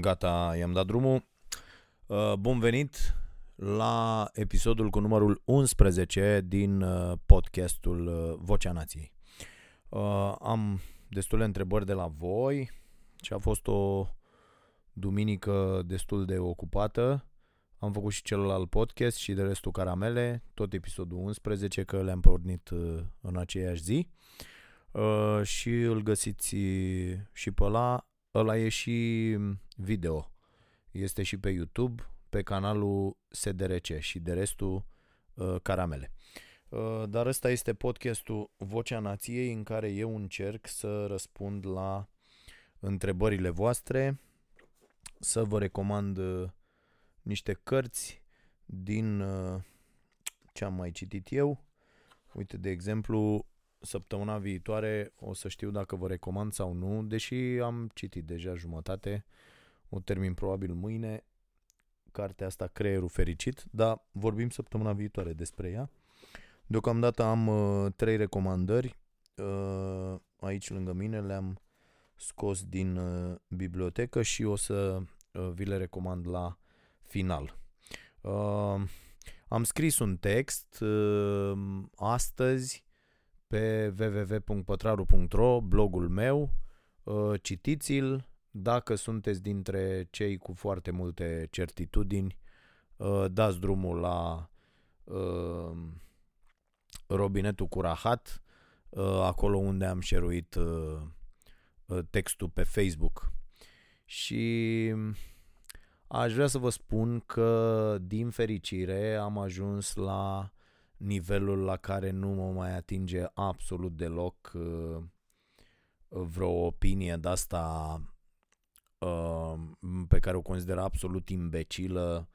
Gata, i-am dat drumul. Uh, Bun venit la episodul cu numărul 11 din uh, podcastul uh, Vocea Nației. Uh, Am destule întrebări de la voi și a fost o duminică destul de ocupată. Am făcut și celălalt podcast și de restul caramele, tot episodul 11, că le-am pornit uh, în aceeași zi. Uh, și îl găsiți și pe ăla. Ăla e și video. Este și pe YouTube, pe canalul SDRC și de restul uh, caramele. Uh, dar ăsta este podcastul Vocea Nației în care eu încerc să răspund la întrebările voastre, să vă recomand uh, niște cărți din uh, ce am mai citit eu. Uite, de exemplu, săptămâna viitoare o să știu dacă vă recomand sau nu, deși am citit deja jumătate, o termin probabil mâine, cartea asta Creierul Fericit, dar vorbim săptămâna viitoare despre ea. Deocamdată am uh, trei recomandări uh, aici lângă mine, le-am scos din uh, bibliotecă și o să uh, vi le recomand la final. Uh, am scris un text uh, astăzi pe www.pătraru.ro, blogul meu, uh, citiți-l, dacă sunteți dintre cei cu foarte multe certitudini, uh, dați drumul la uh, robinetul cu rahat, acolo unde am șeruit textul pe Facebook. Și aș vrea să vă spun că, din fericire, am ajuns la nivelul la care nu mă mai atinge absolut deloc uh, vreo opinie de asta uh, pe care o consider absolut imbecilă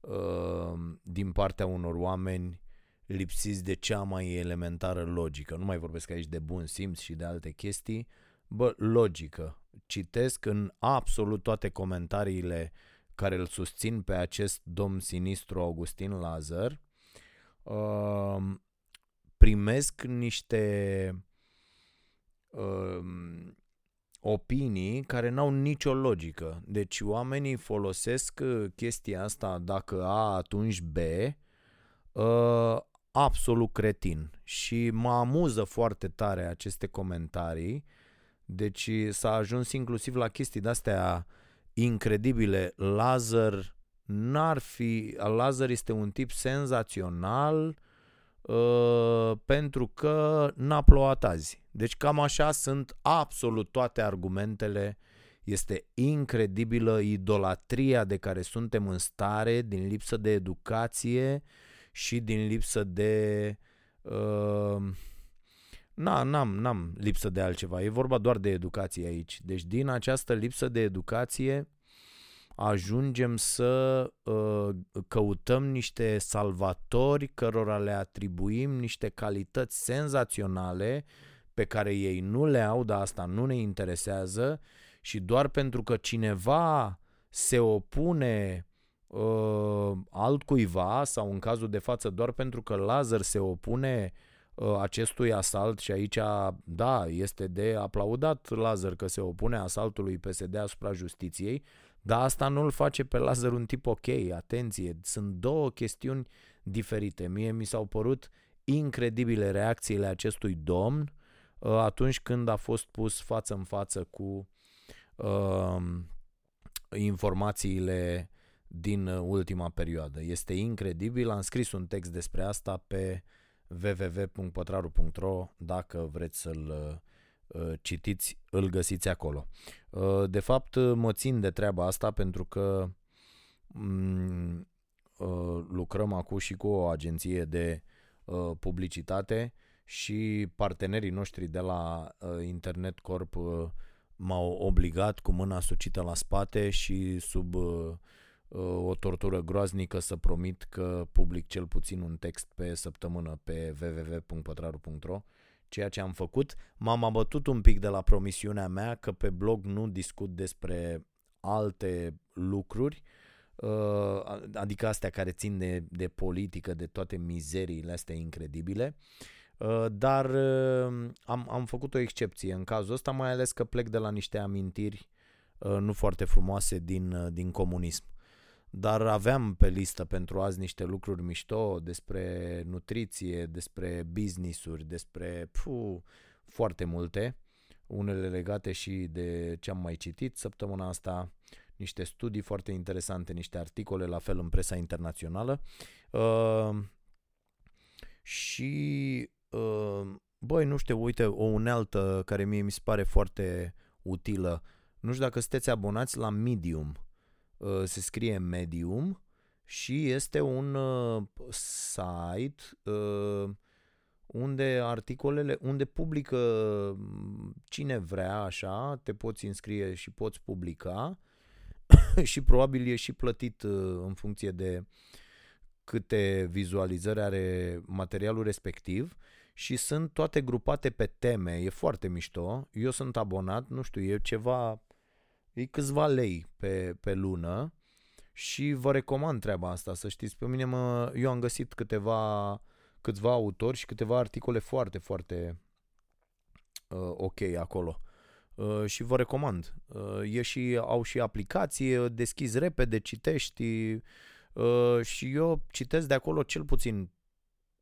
uh, din partea unor oameni lipsiți de cea mai elementară logică. Nu mai vorbesc aici de bun simț și de alte chestii. Bă, logică. Citesc în absolut toate comentariile care îl susțin pe acest domn sinistru Augustin Lazar uh, primesc niște uh, opinii care n-au nicio logică. Deci oamenii folosesc uh, chestia asta, dacă A, atunci B, uh, absolut cretin. Și mă amuză foarte tare aceste comentarii. Deci s-a ajuns inclusiv la chestii de-astea incredibile. Lazar n-ar fi, Lazar este un tip senzațional uh, pentru că n-a plouat azi. Deci cam așa sunt absolut toate argumentele. Este incredibilă idolatria de care suntem în stare din lipsă de educație și din lipsă de... Uh, Na, n-am, n-am lipsă de altceva, e vorba doar de educație aici. Deci din această lipsă de educație ajungem să uh, căutăm niște salvatori cărora le atribuim niște calități senzaționale pe care ei nu le au, dar asta nu ne interesează și doar pentru că cineva se opune uh, altcuiva sau în cazul de față doar pentru că Lazar se opune uh, acestui asalt și aici, da, este de aplaudat Lazar că se opune asaltului PSD asupra justiției, dar asta nu îl face pe Lazar un tip ok, atenție, sunt două chestiuni diferite. Mie mi s-au părut incredibile reacțiile acestui domn uh, atunci când a fost pus față în față cu uh, informațiile din ultima perioadă. Este incredibil, am scris un text despre asta pe www.pătraru.ro dacă vreți să-l uh, Uh, citiți, îl găsiți acolo. Uh, de fapt, mă țin de treaba asta pentru că mm, uh, lucrăm acum și cu o agenție de publicitate și partenerii noștri de la Internet Corp m-au obligat cu mâna sucită la spate și sub o tortură groaznică să promit că public cel puțin un text pe săptămână pe www.pătraru.ro ceea ce am făcut. M-am abătut un pic de la promisiunea mea că pe blog nu discut despre alte lucruri, uh, adică astea care țin de, de politică, de toate mizeriile astea incredibile. Uh, dar uh, am, am făcut o excepție în cazul ăsta, mai ales că plec de la niște amintiri uh, nu foarte frumoase din, uh, din comunism. Dar aveam pe listă pentru azi niște lucruri mișto despre nutriție, despre business-uri, despre puh, foarte multe, unele legate și de ce am mai citit săptămâna asta, niște studii foarte interesante, niște articole la fel în presa internațională. Uh, și uh, băi, nu știu, uite, o unealtă care mie mi se pare foarte utilă. Nu știu dacă sunteți abonați la Medium. Uh, se scrie Medium și este un uh, site uh, unde articolele, unde publică mm, cine vrea așa, te poți înscrie și poți publica și probabil e și plătit în funcție de câte vizualizări are materialul respectiv și sunt toate grupate pe teme, e foarte mișto. Eu sunt abonat, nu știu, e ceva, e câțiva lei pe, pe lună și vă recomand treaba asta, să știți. Pe mine mă, eu am găsit câteva, câțiva autori și câteva articole foarte, foarte uh, ok acolo. Uh, și vă recomand. Uh, e și, au și aplicație, deschizi repede, citești uh, și eu citesc de acolo cel puțin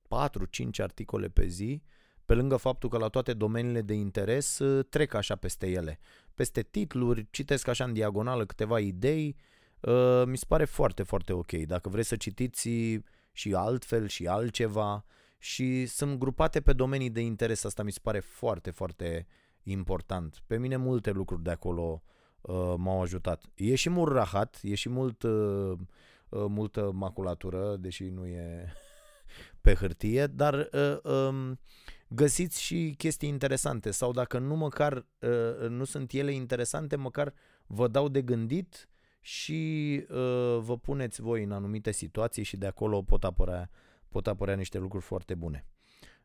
4-5 articole pe zi, pe lângă faptul că la toate domeniile de interes uh, trec așa peste ele. Peste titluri, citesc așa în diagonală câteva idei, uh, mi se pare foarte, foarte ok. Dacă vreți să citiți și altfel și altceva și sunt grupate pe domenii de interes, asta mi se pare foarte, foarte important. Pe mine multe lucruri de acolo uh, m-au ajutat. E și mult rahat, e și mult, uh, uh, multă maculatură, deși nu e pe hârtie, dar uh, um, găsiți și chestii interesante sau dacă nu măcar uh, nu sunt ele interesante, măcar vă dau de gândit și uh, vă puneți voi în anumite situații și de acolo pot apărea, pot apărea niște lucruri foarte bune.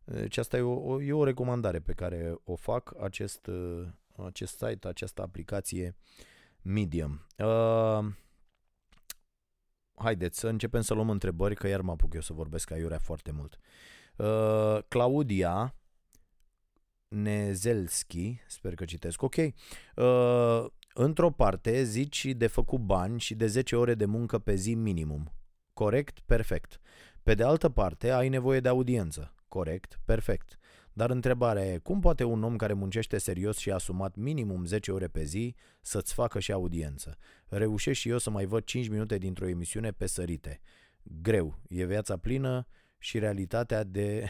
Deci asta e o, o, e o recomandare pe care o fac, acest, uh, acest site, această aplicație Medium. Uh, haideți să începem să luăm întrebări, că iar mă apuc eu să vorbesc aiurea foarte mult. Uh, Claudia Nezelski, sper că citesc, ok. Uh, într-o parte zici de făcut bani și de 10 ore de muncă pe zi minimum. Corect? Perfect. Pe de altă parte, ai nevoie de audiență. Corect? Perfect. Dar întrebarea e, cum poate un om care muncește serios și a asumat minimum 10 ore pe zi să-ți facă și audiență? Reușesc și eu să mai văd 5 minute dintr-o emisiune pe sărite. Greu, e viața plină și realitatea de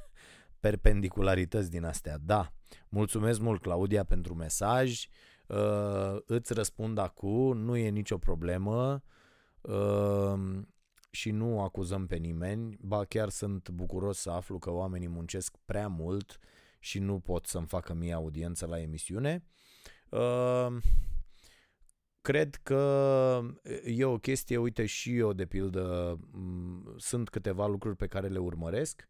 perpendicularități din astea. Da, mulțumesc mult Claudia pentru mesaj, uh, îți răspund acum, nu e nicio problemă. Uh, și nu acuzăm pe nimeni, ba chiar sunt bucuros să aflu că oamenii muncesc prea mult și nu pot să-mi facă mie audiență la emisiune. Uh, cred că e o chestie, uite și eu de pildă sunt câteva lucruri pe care le urmăresc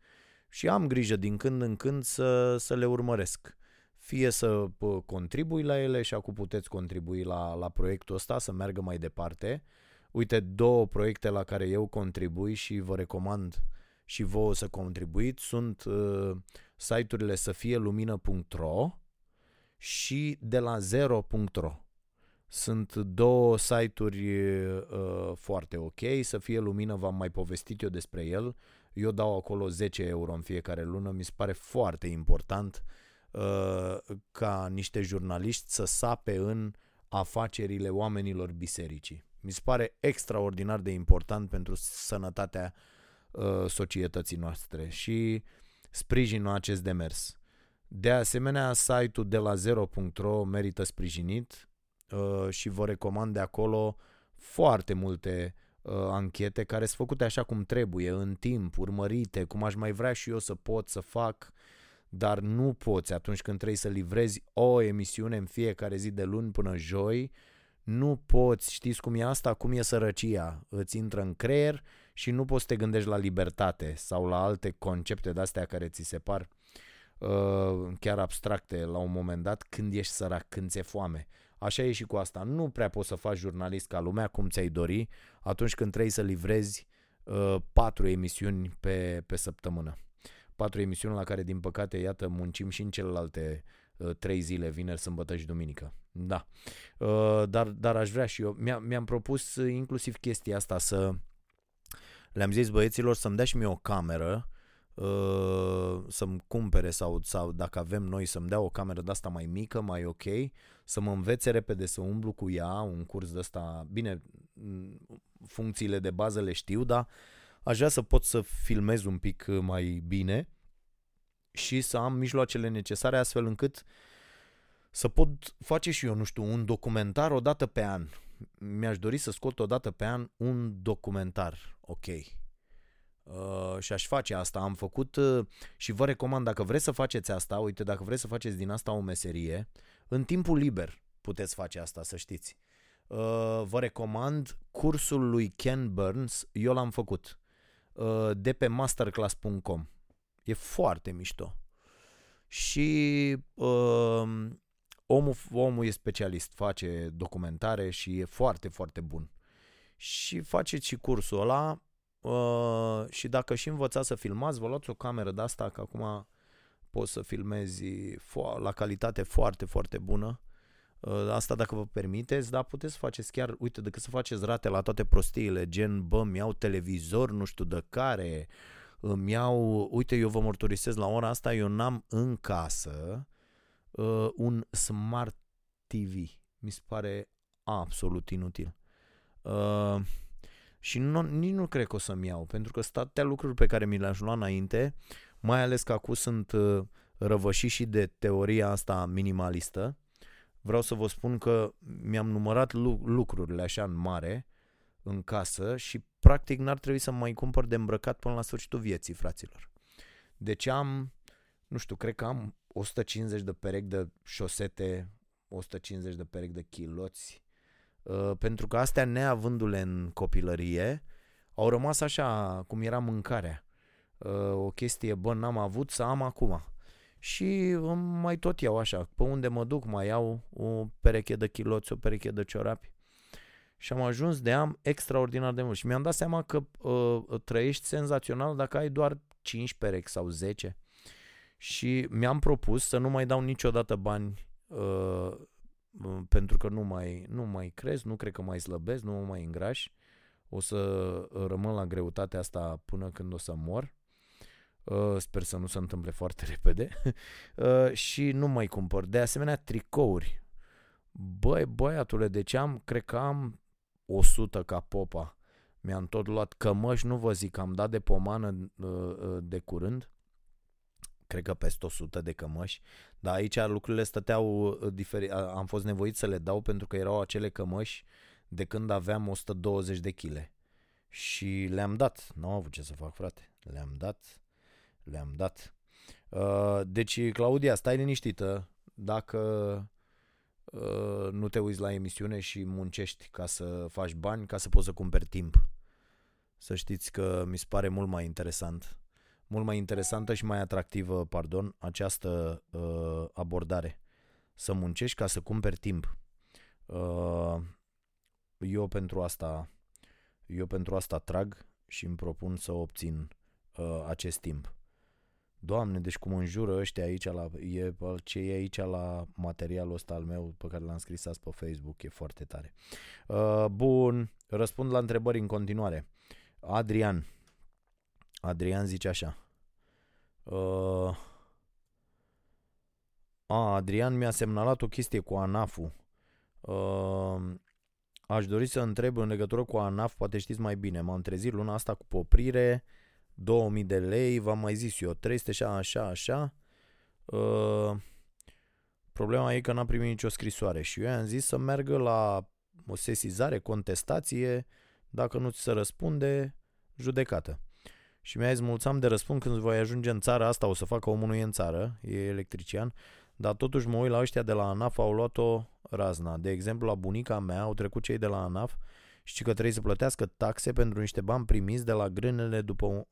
și am grijă din când în când să, să le urmăresc. Fie să contribui la ele și acum puteți contribui la, la proiectul ăsta să meargă mai departe. Uh, uite, două proiecte la care eu contribui și vă recomand și vouă să contribuiți sunt uh, site-urile să fie lumină.ro și de la 0.ro. Sunt două site-uri uh, foarte ok, să fie lumină, v-am mai povestit eu despre el. Eu dau acolo 10 euro în fiecare lună, mi se pare foarte important uh, ca niște jurnaliști să sape în afacerile oamenilor bisericii. Mi se pare extraordinar de important pentru sănătatea uh, societății noastre și sprijinul acest demers. De asemenea, site-ul de la 0.ro merită sprijinit uh, și vă recomand de acolo foarte multe uh, anchete care sunt făcute așa cum trebuie, în timp, urmărite, cum aș mai vrea și eu să pot să fac, dar nu poți atunci când trebuie să livrezi o emisiune în fiecare zi de luni până joi, nu poți, știți cum e asta, cum e sărăcia, îți intră în creier și nu poți să te gândești la libertate sau la alte concepte de-astea care ți se par uh, chiar abstracte la un moment dat când ești sărac, când ți-e foame. Așa e și cu asta. Nu prea poți să faci jurnalist ca lumea cum ți-ai dori atunci când trebuie să livrezi uh, patru emisiuni pe, pe săptămână. Patru emisiuni la care, din păcate, iată, muncim și în celelalte uh, trei zile, vineri, sâmbătă și duminică. Da. Uh, dar, dar aș vrea și eu. Mi-a, mi-am propus inclusiv chestia asta să... Le-am zis băieților să-mi dea și mie o cameră uh, să-mi cumpere sau, sau dacă avem noi să-mi dea o cameră de asta mai mică, mai ok, să mă învețe repede să umblu cu ea, un curs de asta, bine, funcțiile de bază le știu, dar aș vrea să pot să filmez un pic mai bine și să am mijloacele necesare astfel încât să pot face și eu, nu știu, un documentar o dată pe an. Mi-aș dori să scot o dată pe an un documentar, ok. Uh, și aș face asta. Am făcut uh, și vă recomand, dacă vreți să faceți asta, uite, dacă vreți să faceți din asta o meserie, în timpul liber puteți face asta, să știți. Uh, vă recomand cursul lui Ken Burns, eu l-am făcut, uh, de pe masterclass.com. E foarte mișto. Și uh, omul, omul e specialist, face documentare și e foarte, foarte bun. Și faceți și cursul ăla uh, și dacă și învățați să filmați, vă luați o cameră de asta, că acum poți să filmezi fo- la calitate foarte, foarte bună. Uh, asta dacă vă permiteți, dar puteți să faceți chiar, uite, decât să faceți rate la toate prostiile, gen, bă, mi-au televizor, nu știu de care, îmi iau, uite, eu vă mărturisesc la ora asta, eu n-am în casă uh, un Smart TV. Mi se pare absolut inutil. Uh, și nu, nici nu cred că o să-mi iau, pentru că sunt atâtea lucruri pe care mi le-aș lua înainte, mai ales că acum sunt uh, răvășit și de teoria asta minimalistă. Vreau să vă spun că mi-am numărat lucrurile așa în mare, în casă și practic n-ar trebui să mai cumpăr de îmbrăcat până la sfârșitul vieții, fraților. Deci am, nu știu, cred că am 150 de perechi de șosete, 150 de perechi de chiloți, uh, pentru că astea, neavându-le în copilărie, au rămas așa cum era mâncarea. Uh, o chestie, bă, n-am avut, să am acum. Și mai tot iau așa, pe unde mă duc mai iau o pereche de chiloți, o pereche de ciorapi. Și am ajuns de am extraordinar de mult. Și mi-am dat seama că uh, trăiești senzațional dacă ai doar 5 perechi sau 10 și mi-am propus să nu mai dau niciodată bani uh, pentru că nu mai, nu mai cresc, nu cred că mai slăbesc, nu mă mai îngraș. O să rămân la greutatea asta până când o să mor. Uh, sper să nu se întâmple foarte repede. uh, și nu mai cumpăr. De asemenea, tricouri. Băi, băiatule, deci am, cred că am 100 ca popa. Mi-am tot luat cămăși, nu vă zic, am dat de pomană uh, uh de curând cred că peste 100 de cămăși, dar aici lucrurile stăteau uh, diferit. Am fost nevoit să le dau pentru că erau acele cămăși de când aveam 120 de kg. Și le-am dat. Nu am avut ce să fac, frate. Le-am dat. Le-am dat. Uh, deci, Claudia, stai liniștită. Dacă uh, nu te uiți la emisiune și muncești ca să faci bani, ca să poți să cumperi timp. Să știți că mi se pare mult mai interesant mult mai interesantă și mai atractivă, pardon, această uh, abordare. Să muncești ca să cumperi timp. Uh, eu pentru asta eu pentru asta trag și îmi propun să obțin uh, acest timp. Doamne, deci cum înjură ăștia aici la, e, ce e aici la materialul ăsta al meu pe care l-am scris azi pe Facebook, e foarte tare. Uh, bun, răspund la întrebări în continuare. Adrian, Adrian zice așa. Uh, a, Adrian mi-a semnalat o chestie cu ANAF-ul. Uh, aș dori să întreb în legătură cu ANAF, poate știți mai bine. M-am trezit luna asta cu poprire, 2000 de lei, v-am mai zis eu, 300 așa, așa, așa. Uh, problema e că n-am primit nicio scrisoare și eu i-am zis să meargă la o sesizare, contestație, dacă nu ți se răspunde, judecată. Și mi-a zis, mulțam de răspund când voi ajunge în țara asta, o să facă omul nu e în țară, e electrician, dar totuși mă uit la ăștia de la ANAF, au luat-o razna. De exemplu, la bunica mea au trecut cei de la ANAF și că trebuie să plătească taxe pentru niște bani primiți de la grânele după un,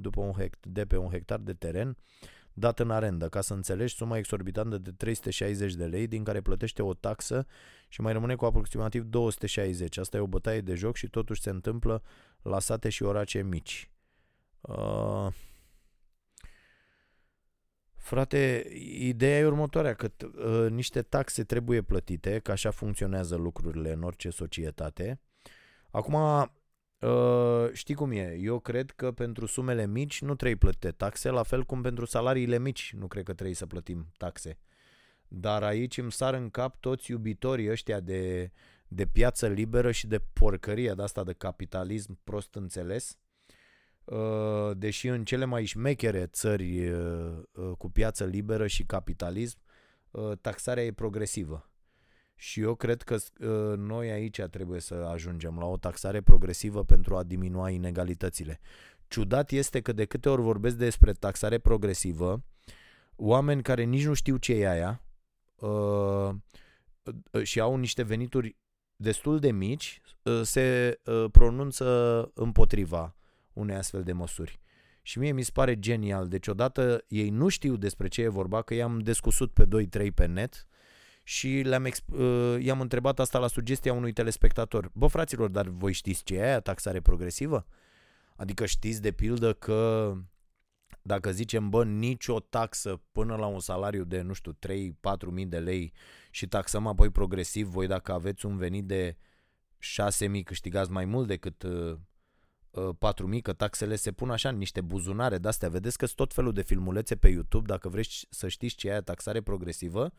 după un hect, de pe un hectar de teren dat în arendă. Ca să înțelegi, suma exorbitantă de 360 de lei, din care plătește o taxă și mai rămâne cu aproximativ 260. Asta e o bătaie de joc și totuși se întâmplă la sate și orace mici. Uh, Frate, ideea e următoarea, că uh, niște taxe trebuie plătite, că așa funcționează lucrurile în orice societate. Acum, uh, știi cum e, eu cred că pentru sumele mici nu trebuie plătite taxe, la fel cum pentru salariile mici nu cred că trebuie să plătim taxe. Dar aici îmi sar în cap toți iubitorii ăștia de, de piață liberă și de porcărie de asta de capitalism prost înțeles, Uh, deși în cele mai șmechere țări uh, uh, cu piață liberă și capitalism, taxarea e progresivă. Și eu cred că noi aici trebuie să ajungem la o taxare progresivă pentru a diminua inegalitățile. Ciudat este că de câte ori vorbesc despre taxare progresivă, oameni care nici nu știu ce e aia și au niște venituri destul de mici, se pronunță împotriva unei astfel de măsuri. Și mie mi se pare genial. Deci odată ei nu știu despre ce e vorba, că i-am descusut pe 2-3 pe net și le-am exp- uh, i-am întrebat asta la sugestia unui telespectator. Bă, fraților, dar voi știți ce e aia, taxare progresivă? Adică știți de pildă că dacă zicem, bă, nicio taxă până la un salariu de, nu știu, 3-4 mii de lei și taxăm apoi progresiv, voi dacă aveți un venit de 6 mii câștigați mai mult decât uh, 4.000, că taxele se pun așa în niște buzunare de-astea. Vedeți că sunt tot felul de filmulețe pe YouTube, dacă vreți să știți ce e aia taxare progresivă,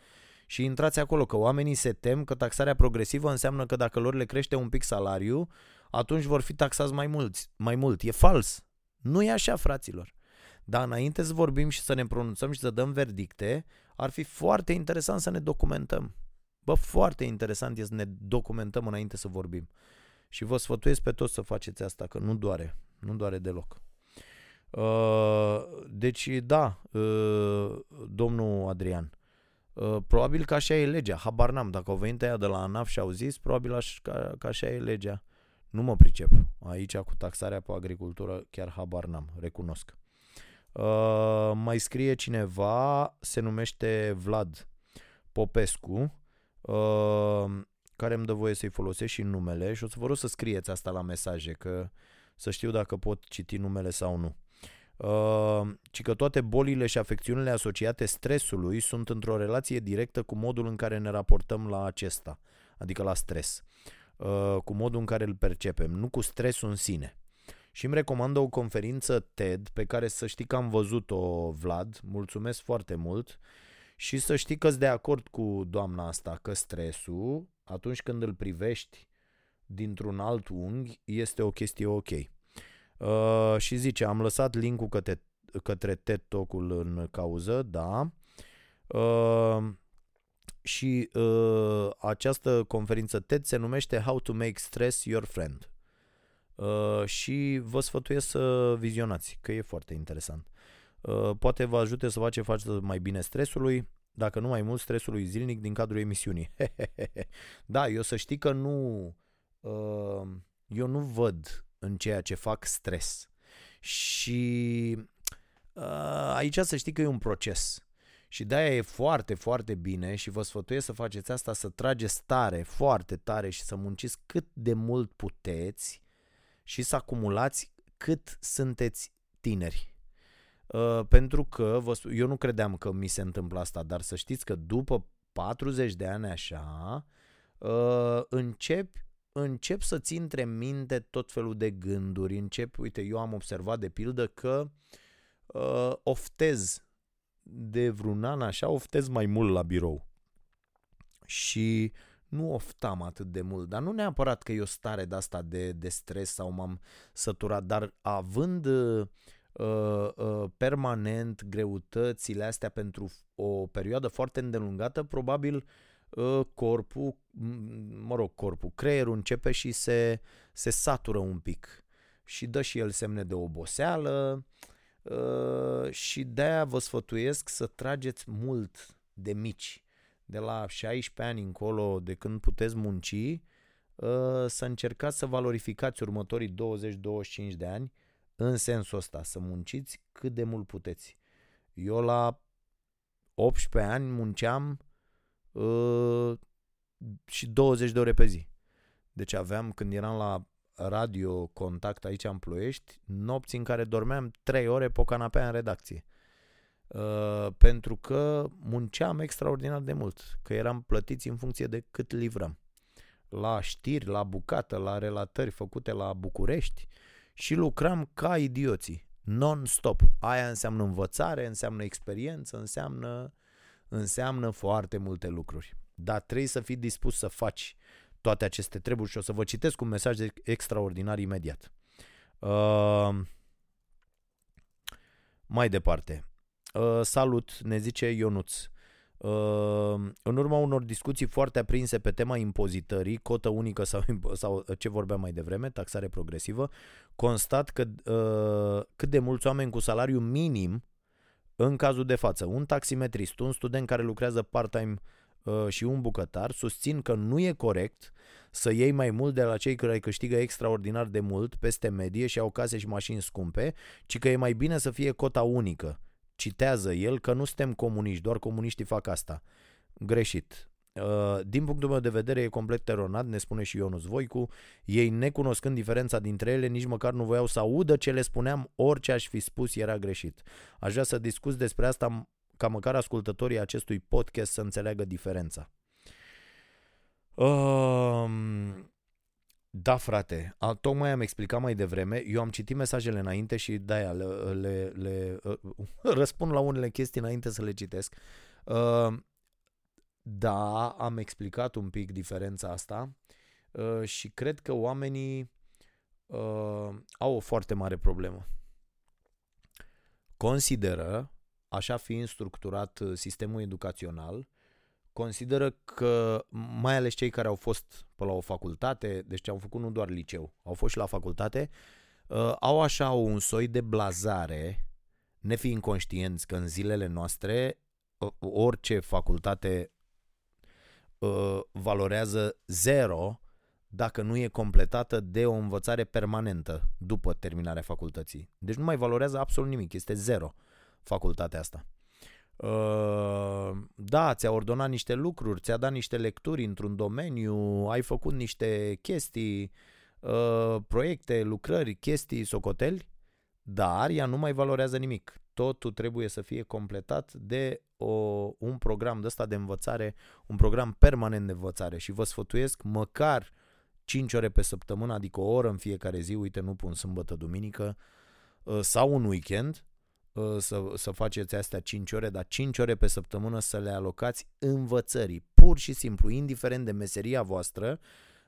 și intrați acolo, că oamenii se tem că taxarea progresivă înseamnă că dacă lor le crește un pic salariu, atunci vor fi taxați mai, mulți, mai mult. E fals. Nu e așa, fraților. Dar înainte să vorbim și să ne pronunțăm și să dăm verdicte, ar fi foarte interesant să ne documentăm. Bă, foarte interesant este să ne documentăm înainte să vorbim. Și vă sfătuiesc pe toți să faceți asta, că nu doare. Nu doare deloc. Uh, deci, da, uh, domnul Adrian, uh, probabil că așa e legea. Habar n-am. Dacă au venit aia de la ANAF și au zis, probabil aș, că, că așa e legea. Nu mă pricep. Aici cu taxarea pe agricultură chiar habar n-am, recunosc. Uh, mai scrie cineva, se numește Vlad Popescu. Uh, care îmi dă voie să-i folosesc și numele și o să vă rog să scrieți asta la mesaje, că să știu dacă pot citi numele sau nu. Uh, ci că toate bolile și afecțiunile asociate stresului sunt într-o relație directă cu modul în care ne raportăm la acesta, adică la stres, uh, cu modul în care îl percepem, nu cu stresul în sine. Și îmi recomandă o conferință TED pe care să știi că am văzut-o, Vlad, mulțumesc foarte mult și să știi că de acord cu doamna asta, că stresul atunci când îl privești dintr-un alt unghi, este o chestie ok. Uh, și zice, am lăsat linkul către, către TED Talk-ul în cauză, da. Uh, și uh, această conferință TED se numește How to Make Stress Your Friend. Uh, și vă sfătuiesc să vizionați, că e foarte interesant. Uh, poate vă ajute să faceți față mai bine stresului, dacă nu mai mult stresului zilnic din cadrul emisiunii. da, eu să știi că nu, uh, eu nu văd în ceea ce fac stres. Și uh, aici să știi că e un proces. Și de-aia e foarte, foarte bine și vă sfătuiesc să faceți asta, să trageți tare, foarte tare și să munciți cât de mult puteți și să acumulați cât sunteți tineri. Uh, pentru că vă, eu nu credeam că mi se întâmplă asta, dar să știți că după 40 de ani așa, uh, încep, încep să-ți intre minte tot felul de gânduri, încep, uite, eu am observat de pildă că uh, oftez de vreun an așa, oftez mai mult la birou. Și nu oftam atât de mult, dar nu neapărat că e o stare de asta de, de stres sau m-am săturat, dar având uh, Uh, uh, permanent greutățile astea pentru o perioadă foarte îndelungată, probabil uh, corpul, mă rog, corpul, creierul începe și se, se satură un pic și dă și el semne de oboseală uh, și de-aia vă sfătuiesc să trageți mult de mici, de la 16 ani încolo, de când puteți munci, uh, să încercați să valorificați următorii 20-25 de ani în sensul ăsta, să munciți cât de mult puteți. Eu la 18 ani munceam uh, și 20 de ore pe zi. Deci aveam, când eram la radio contact aici în Ploiești, nopți în care dormeam 3 ore pe o canapea în redacție. Uh, pentru că munceam extraordinar de mult, că eram plătiți în funcție de cât livrăm. La știri, la bucată, la relatări făcute la București și lucram ca idioții, non-stop. Aia înseamnă învățare, înseamnă experiență, înseamnă, înseamnă foarte multe lucruri. Dar trebuie să fii dispus să faci toate aceste treburi și o să vă citesc un mesaj extraordinar imediat. Uh, mai departe. Uh, salut, ne zice Ionuț. Uh, în urma unor discuții foarte aprinse pe tema impozitării, cotă unică sau, sau ce vorbeam mai devreme, taxare progresivă, constat că uh, cât de mulți oameni cu salariu minim, în cazul de față, un taximetrist, un student care lucrează part-time uh, și un bucătar, susțin că nu e corect să iei mai mult de la cei care câștigă extraordinar de mult peste medie și au case și mașini scumpe, ci că e mai bine să fie cota unică citează el că nu suntem comuniști, doar comuniștii fac asta. Greșit. Uh, din punctul meu de vedere e complet teronat, ne spune și Ionus Voicu. Ei, necunoscând diferența dintre ele, nici măcar nu voiau să audă ce le spuneam, orice aș fi spus era greșit. Aș vrea să discuți despre asta ca măcar ascultătorii acestui podcast să înțeleagă diferența. Uh, da, frate, a, tocmai am explicat mai devreme, eu am citit mesajele înainte și de-aia le, le, le uh, răspund la unele chestii înainte să le citesc. Uh, da, am explicat un pic diferența asta uh, și cred că oamenii uh, au o foarte mare problemă. Consideră, așa fiind structurat uh, sistemul educațional, consideră că mai ales cei care au fost pe la o facultate, deci au făcut nu doar liceu, au fost și la facultate, uh, au așa un soi de blazare, nefiind conștienți că în zilele noastre uh, orice facultate uh, valorează zero dacă nu e completată de o învățare permanentă după terminarea facultății. Deci nu mai valorează absolut nimic, este zero facultatea asta. Uh, da, ți-a ordonat niște lucruri, ți-a dat niște lecturi într-un domeniu, ai făcut niște chestii, uh, proiecte, lucrări, chestii, socoteli, dar ea nu mai valorează nimic. Totul trebuie să fie completat de o, un program de ăsta de învățare, un program permanent de învățare și vă sfătuiesc măcar 5 ore pe săptămână, adică o oră în fiecare zi, uite, nu pun sâmbătă, duminică, uh, sau un weekend, Uh, să, să faceți astea 5 ore, dar 5 ore pe săptămână să le alocați învățării. Pur și simplu, indiferent de meseria voastră,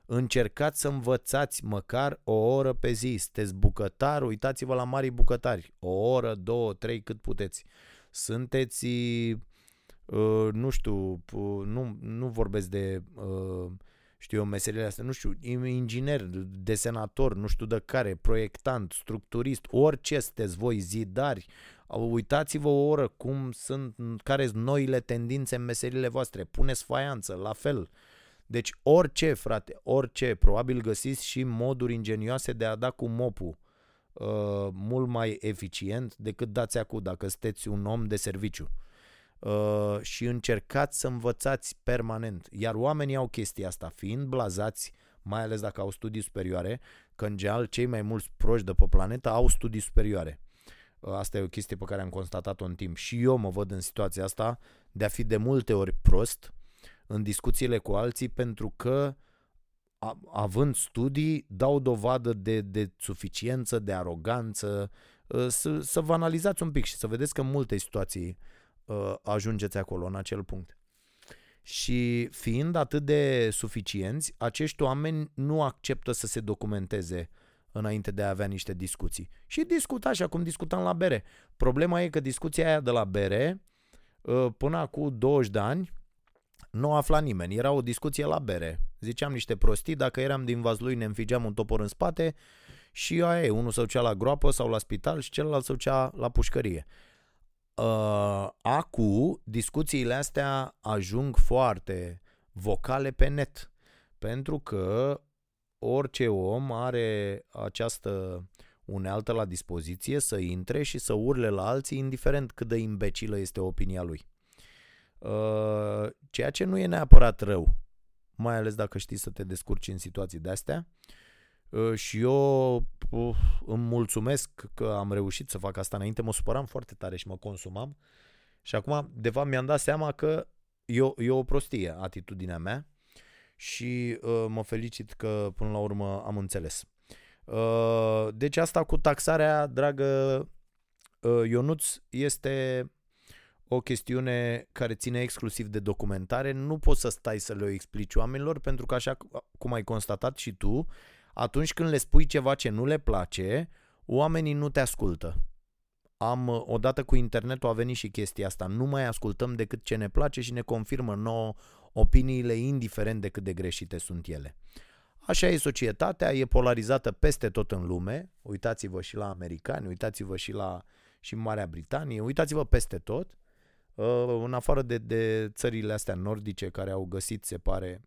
încercați să învățați măcar o oră pe zi. Sunteți bucătar, uitați-vă la mari bucătari. O oră, două, trei, cât puteți. Sunteți, uh, nu știu, nu, nu vorbesc de... Uh, știu eu, meserile astea, nu știu, inginer, desenator, nu știu de care, proiectant, structurist, orice sunteți voi, zidari, uitați-vă o oră cum sunt, care sunt noile tendințe în meserile voastre, puneți faianță, la fel. Deci orice, frate, orice, probabil găsiți și moduri ingenioase de a da cu mopul uh, mult mai eficient decât dați acum dacă sunteți un om de serviciu. Uh, și încercați să învățați permanent. Iar oamenii au chestia asta, fiind blazați, mai ales dacă au studii superioare, că în general cei mai mulți proști de pe planetă au studii superioare. Uh, asta e o chestie pe care am constatat-o în timp. Și eu mă văd în situația asta de a fi de multe ori prost în discuțiile cu alții pentru că având studii, dau dovadă de, de suficiență, de aroganță, uh, să, să vă analizați un pic și să vedeți că în multe situații uh, ajungeți acolo, în acel punct. Și fiind atât de suficienți, acești oameni nu acceptă să se documenteze înainte de a avea niște discuții. Și discuta așa cum discutam la bere. Problema e că discuția aia de la bere, uh, până acum 20 de ani, nu afla nimeni. Era o discuție la bere. Ziceam niște prostii, dacă eram din Vazlui ne înfigeam un topor în spate și aia e, unul se ducea la groapă sau la spital și celălalt se ducea la pușcărie. Uh, acu, discuțiile astea ajung foarte vocale pe net, pentru că orice om are această unealtă la dispoziție să intre și să urle la alții, indiferent cât de imbecilă este opinia lui. Uh, ceea ce nu e neapărat rău, mai ales dacă știi să te descurci în situații de astea uh, și eu uh, îmi mulțumesc că am reușit să fac asta înainte, mă supăram foarte tare și mă consumam și acum, de fapt, mi-am dat seama că e o, e o prostie atitudinea mea și uh, mă felicit că până la urmă am înțeles. Uh, deci asta cu taxarea, dragă uh, Ionuț, este o chestiune care ține exclusiv de documentare. Nu poți să stai să le explici oamenilor pentru că așa cum ai constatat și tu, atunci când le spui ceva ce nu le place, oamenii nu te ascultă. Am, odată cu internetul a venit și chestia asta, nu mai ascultăm decât ce ne place și ne confirmă nouă opiniile, indiferent de cât de greșite sunt ele. Așa e societatea, e polarizată peste tot în lume. Uitați-vă și la americani, uitați-vă și la și Marea Britanie, uitați-vă peste tot. Uh, în afară de, de țările astea nordice care au găsit, se pare,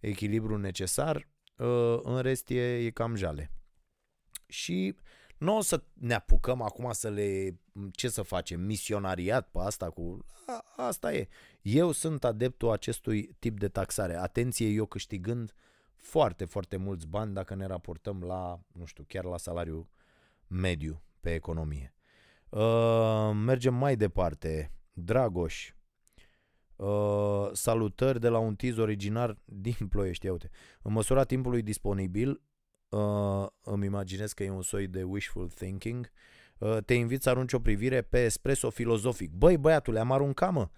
echilibru necesar, uh, în rest e, e cam jale. Și nu o să ne apucăm acum să le... Ce să facem? Misionariat pe asta cu... A, asta e. Eu sunt adeptul acestui tip de taxare. Atenție, eu câștigând foarte, foarte mulți bani dacă ne raportăm la, nu știu, chiar la salariu mediu pe economie. Uh, mergem mai departe. Dragoș. Uh, salutări de la un tiz originar din Ploiești. Uite. În măsura timpului disponibil, uh, îmi imaginez că e un soi de wishful thinking, uh, te invit să arunci o privire pe espresso filozofic. Băi, băiatule, am aruncat, mă.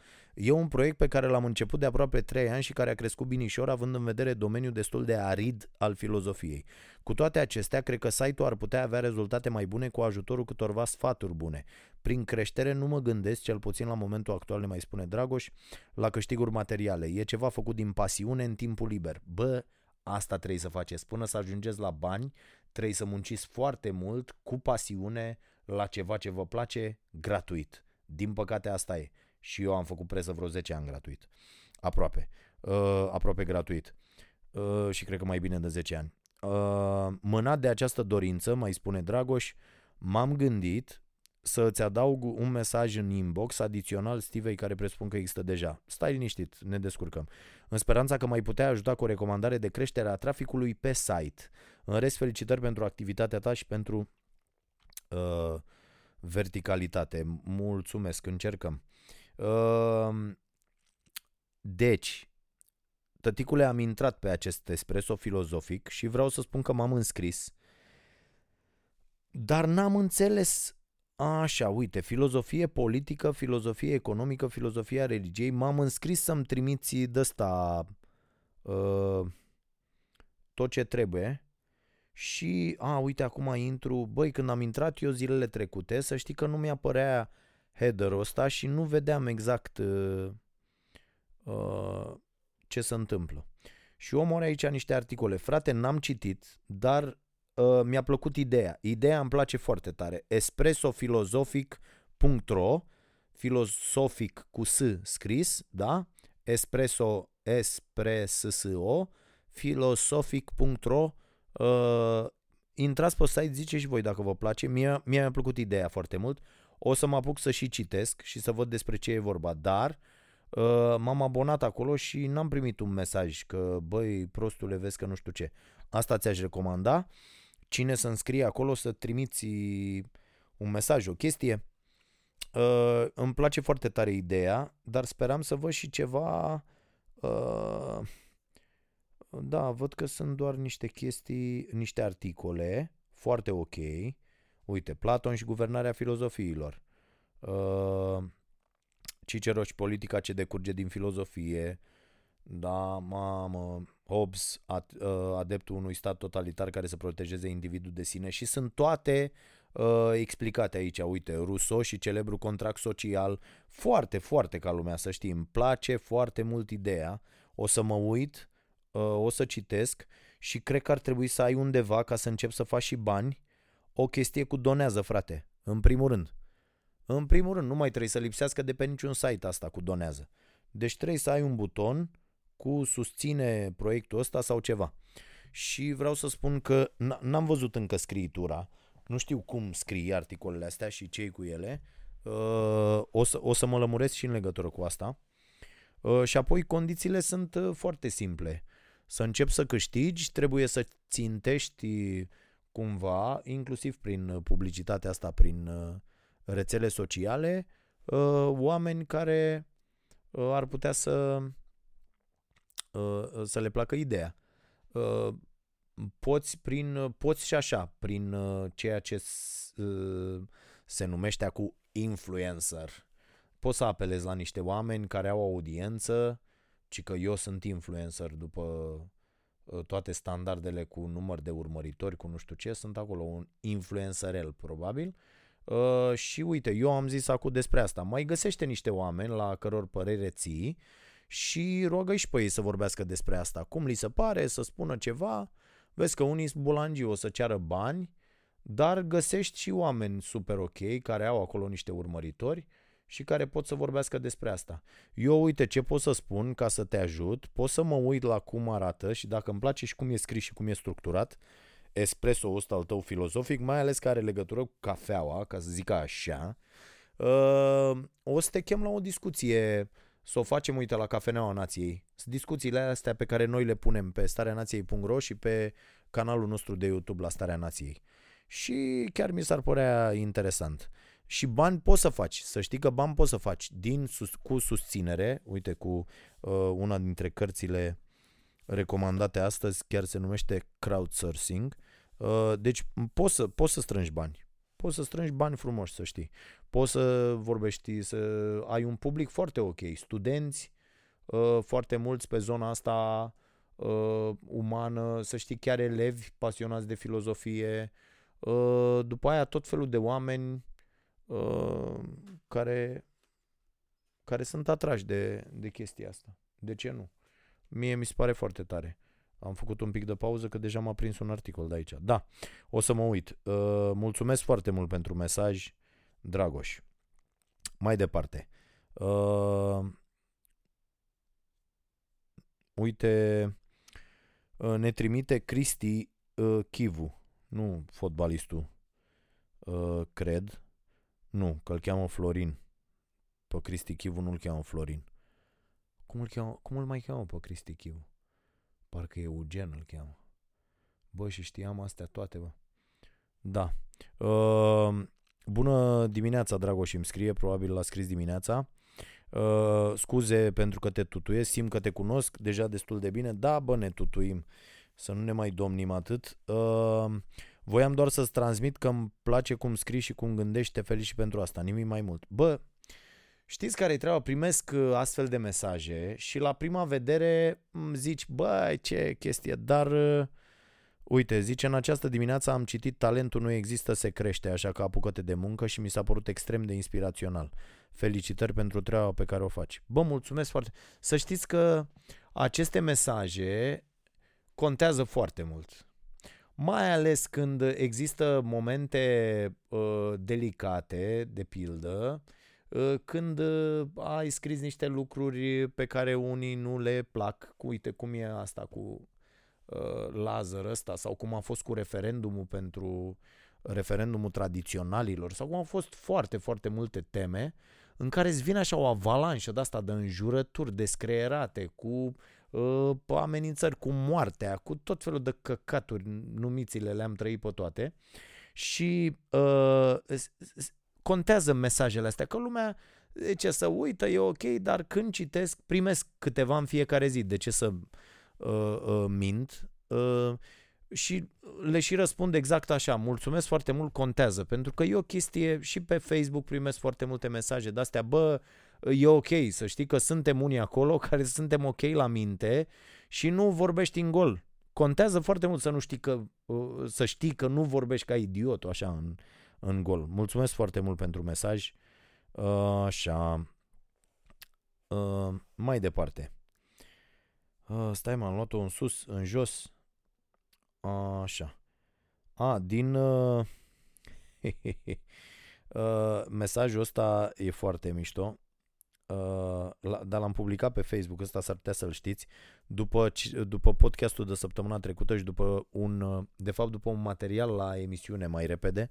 E un proiect pe care l-am început de aproape 3 ani și care a crescut binișor având în vedere domeniul destul de arid al filozofiei. Cu toate acestea, cred că site-ul ar putea avea rezultate mai bune cu ajutorul câtorva sfaturi bune. Prin creștere nu mă gândesc, cel puțin la momentul actual ne mai spune Dragoș, la câștiguri materiale. E ceva făcut din pasiune în timpul liber. Bă, asta trebuie să faceți. Până să ajungeți la bani, trebuie să munciți foarte mult, cu pasiune, la ceva ce vă place, gratuit. Din păcate asta e și eu am făcut presă vreo 10 ani gratuit. Aproape. Uh, aproape gratuit. Uh, și cred că mai bine de 10 ani. Uh, mânat de această dorință, mai spune Dragoș, m-am gândit să îți adaug un mesaj în inbox adițional Stivei care presupun că există deja. Stai liniștit, ne descurcăm. În speranța că mai putea ajuta cu o recomandare de creștere a traficului pe site. În rest, felicitări pentru activitatea ta și pentru uh, verticalitate. Mulțumesc, încercăm. Ehm, deci, tăticule, am intrat pe acest espresso filozofic și vreau să spun că m-am înscris, dar n-am înțeles Așa, uite, filozofie politică, filozofie economică, filozofia religiei. M-am înscris să-mi trimiți de ăsta uh, tot ce trebuie. Și, a, uite, acum intru, băi, când am intrat eu zilele trecute, să știi că nu mi apărea header-ul ăsta și nu vedeam exact uh, uh, ce se întâmplă. Și omul are aici niște articole. Frate, n-am citit, dar uh, mi-a plăcut ideea. Ideea îmi place foarte tare. espressofilozofic.ro filosofic cu S scris, da? Espresso, espresso, filosofic.ro uh, intrați pe site, zice și voi dacă vă place. Mie, mie mi-a plăcut ideea foarte mult. O să mă apuc să și citesc și să văd despre ce e vorba, dar uh, m-am abonat acolo și n-am primit un mesaj că, băi, prostule, vezi că nu știu ce. Asta ți-aș recomanda. Cine să înscrie acolo să trimiți un mesaj, o chestie. Uh, îmi place foarte tare ideea, dar speram să văd și ceva... Uh, da, văd că sunt doar niște chestii, niște articole foarte ok. Uite, Platon și guvernarea filozofiilor. Uh, Ciceroș și politica ce decurge din filozofie. Da, mamă, Hobbes, uh, adeptul unui stat totalitar care să protejeze individul de sine și sunt toate uh, explicate aici. Uite, Rousseau și celebru contract social, foarte, foarte ca lumea să știi, îmi place foarte mult ideea. O să mă uit, uh, o să citesc și cred că ar trebui să ai undeva ca să încep să faci și bani o chestie cu donează, frate, în primul rând. În primul rând, nu mai trebuie să lipsească de pe niciun site asta cu donează. Deci trebuie să ai un buton cu susține proiectul ăsta sau ceva. Și vreau să spun că n-am văzut încă scriitura, nu știu cum scrii articolele astea și cei cu ele, uh, o să, o să mă lămuresc și în legătură cu asta. Uh, și apoi condițiile sunt uh, foarte simple. să începi să câștigi, trebuie să țintești cumva, inclusiv prin publicitatea asta, prin uh, rețele sociale, uh, oameni care uh, ar putea să să le placă ideea. Poți prin poți și așa, prin ceea ce se numește acum influencer. Poți să apelezi la niște oameni care au audiență, ci că eu sunt influencer după uh, toate standardele cu număr de urmăritori, cu nu știu ce, sunt acolo un influencerel probabil. Uh, și uite, eu am zis acum despre asta. Mai găsește niște oameni la căror părere ții și rogă și pe ei să vorbească despre asta. Cum li se pare, să spună ceva. Vezi că unii bulangii o să ceară bani, dar găsești și oameni super ok care au acolo niște urmăritori și care pot să vorbească despre asta. Eu, uite, ce pot să spun ca să te ajut, pot să mă uit la cum arată și dacă îmi place și cum e scris și cum e structurat, espresso ăsta al tău filozofic, mai ales care are legătură cu cafeaua, ca să zic așa, uh, o să te chem la o discuție, să o facem, uite, la Cafeneaua Nației. Sunt discuțiile astea pe care noi le punem pe stareanației.ro și pe canalul nostru de YouTube la Starea Nației. Și chiar mi s-ar părea interesant. Și bani poți să faci, să știi că bani poți să faci. Din sus, cu susținere, uite cu uh, una dintre cărțile recomandate astăzi, chiar se numește crowdsourcing, uh, deci poți să, poți să strângi bani, poți să strângi bani frumoși, să știi, poți să vorbești, să ai un public foarte ok, studenți uh, foarte mulți pe zona asta uh, umană, să știi chiar elevi pasionați de filozofie, uh, după aia tot felul de oameni Uh, care, care sunt atrași de, de chestia asta. De ce nu? Mie mi se pare foarte tare. Am făcut un pic de pauză că deja m-a prins un articol de aici. Da, o să mă uit. Uh, mulțumesc foarte mult pentru mesaj, Dragoș. Mai departe. Uh, uite, uh, ne trimite Cristi uh, Chivu, nu fotbalistul, uh, cred, nu, că îl cheamă Florin. Pe Cristi Chivu nu-l cheamă Florin. Cum îl, cheamă, cum îl mai cheamă pe Cristi Chivu? Parcă Eugen îl cheamă. Bă, și știam astea toate, bă. Da. Uh, bună dimineața, Dragoș, îmi scrie, probabil l-a scris dimineața. Uh, scuze pentru că te tutuiesc, simt că te cunosc deja destul de bine. Da, bă, ne tutuim. Să nu ne mai domnim atât. Uh, Voiam doar să-ți transmit că îmi place cum scrii și cum gândești, te felicit pentru asta, nimic mai mult. Bă, știți care e treaba? Primesc uh, astfel de mesaje și la prima vedere îmi zici, bă, ce chestie, dar uh, uite, zice, în această dimineață am citit Talentul nu există, se crește, așa că apucă-te de muncă și mi s-a părut extrem de inspirațional. Felicitări pentru treaba pe care o faci. Bă, mulțumesc foarte. Să știți că aceste mesaje contează foarte mult mai ales când există momente uh, delicate, de pildă, uh, când uh, ai scris niște lucruri pe care unii nu le plac, uite cum e asta cu uh, Lazar ăsta sau cum a fost cu referendumul pentru referendumul tradiționalilor sau cum au fost foarte, foarte multe teme în care îți vine așa o avalanșă de asta de înjurături descreierate cu uh, amenințări cu moartea, cu tot felul de căcaturi, numițile le-am trăit pe toate și uh, contează mesajele astea, că lumea de ce să uită, e ok, dar când citesc, primesc câteva în fiecare zi. De ce să uh, uh, mint? Uh, și le și răspund exact așa, mulțumesc foarte mult, contează, pentru că e o chestie, și pe Facebook primesc foarte multe mesaje de astea, bă, e ok, să știi că suntem unii acolo care suntem ok la minte și nu vorbești în gol. Contează foarte mult să nu știi că, uh, să știi că nu vorbești ca idiot așa în, în gol. Mulțumesc foarte mult pentru mesaj. Uh, așa. Uh, mai departe. Stai, m-am luat-o în sus, în jos. Așa. A, din... Uh, uh, mesajul ăsta e foarte mișto. Uh, dar l-am publicat pe Facebook, ăsta s-ar putea să-l știți, după, după podcastul de săptămâna trecută și după un, uh, de fapt după un material la emisiune mai repede,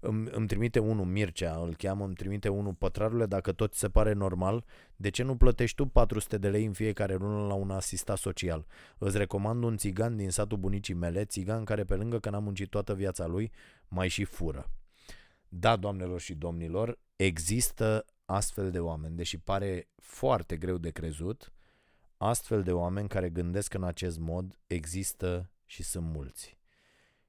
îmi, îmi trimite unul, Mircea îl cheamă, îmi trimite unul, pătrarule, dacă tot ți se pare normal, de ce nu plătești tu 400 de lei în fiecare lună la un asistat social? Îți recomand un țigan din satul bunicii mele, țigan care pe lângă că n-a muncit toată viața lui, mai și fură. Da, doamnelor și domnilor, există astfel de oameni, deși pare foarte greu de crezut, astfel de oameni care gândesc în acest mod există și sunt mulți.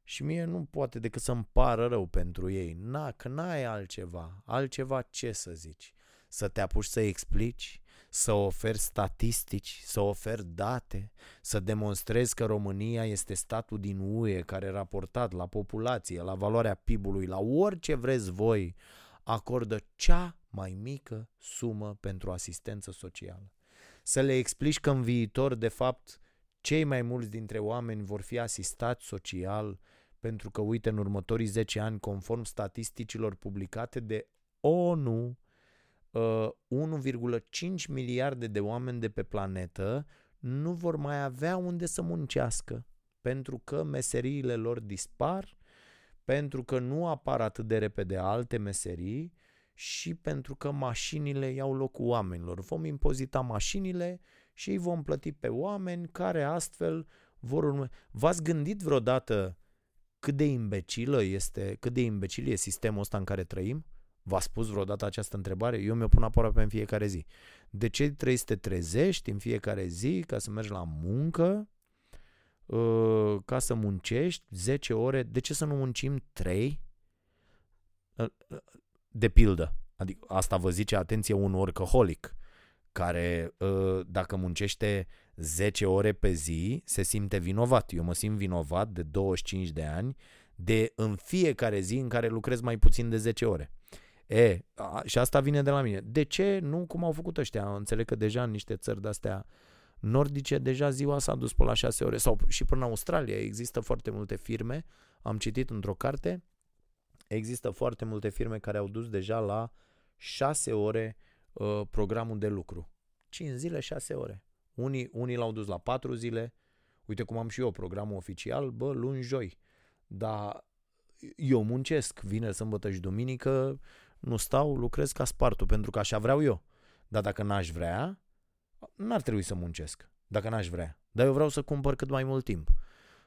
Și mie nu poate decât să-mi pară rău pentru ei. Na, că n-ai altceva. Altceva ce să zici? Să te apuci să explici? Să oferi statistici? Să oferi date? Să demonstrezi că România este statul din UE care raportat la populație, la valoarea PIB-ului, la orice vreți voi, acordă cea mai mică sumă pentru asistență socială. Să le explici că în viitor, de fapt, cei mai mulți dintre oameni vor fi asistați social pentru că, uite, în următorii 10 ani, conform statisticilor publicate de ONU, 1,5 uh, miliarde de oameni de pe planetă nu vor mai avea unde să muncească, pentru că meseriile lor dispar, pentru că nu apar atât de repede alte meserii și pentru că mașinile iau locul oamenilor. Vom impozita mașinile și îi vom plăti pe oameni care astfel vor urmă. V-ați gândit vreodată cât de imbecilă este, cât de imbecil e sistemul ăsta în care trăim? V-a spus vreodată această întrebare? Eu mi-o pun aproape în fiecare zi. De ce trebuie să te trezești în fiecare zi ca să mergi la muncă, uh, ca să muncești 10 ore? De ce să nu muncim 3? Uh, uh, de pildă. Adică asta vă zice, atenție, un workaholic care dacă muncește 10 ore pe zi, se simte vinovat. Eu mă simt vinovat de 25 de ani de în fiecare zi în care lucrez mai puțin de 10 ore. E, a, și asta vine de la mine. De ce? Nu cum au făcut ăștia. Înțeleg că deja în niște țări de-astea nordice, deja ziua s-a dus până la 6 ore. Sau și până în Australia există foarte multe firme. Am citit într-o carte. Există foarte multe firme care au dus deja la 6 ore uh, programul de lucru. 5 zile, 6 ore. Unii, unii l-au dus la 4 zile. Uite cum am și eu programul oficial, bă, luni, joi. Dar eu muncesc vineri, sâmbătă și duminică, nu stau, lucrez ca spartul, pentru că așa vreau eu. Dar dacă n-aș vrea, n-ar trebui să muncesc, dacă n-aș vrea. Dar eu vreau să cumpăr cât mai mult timp.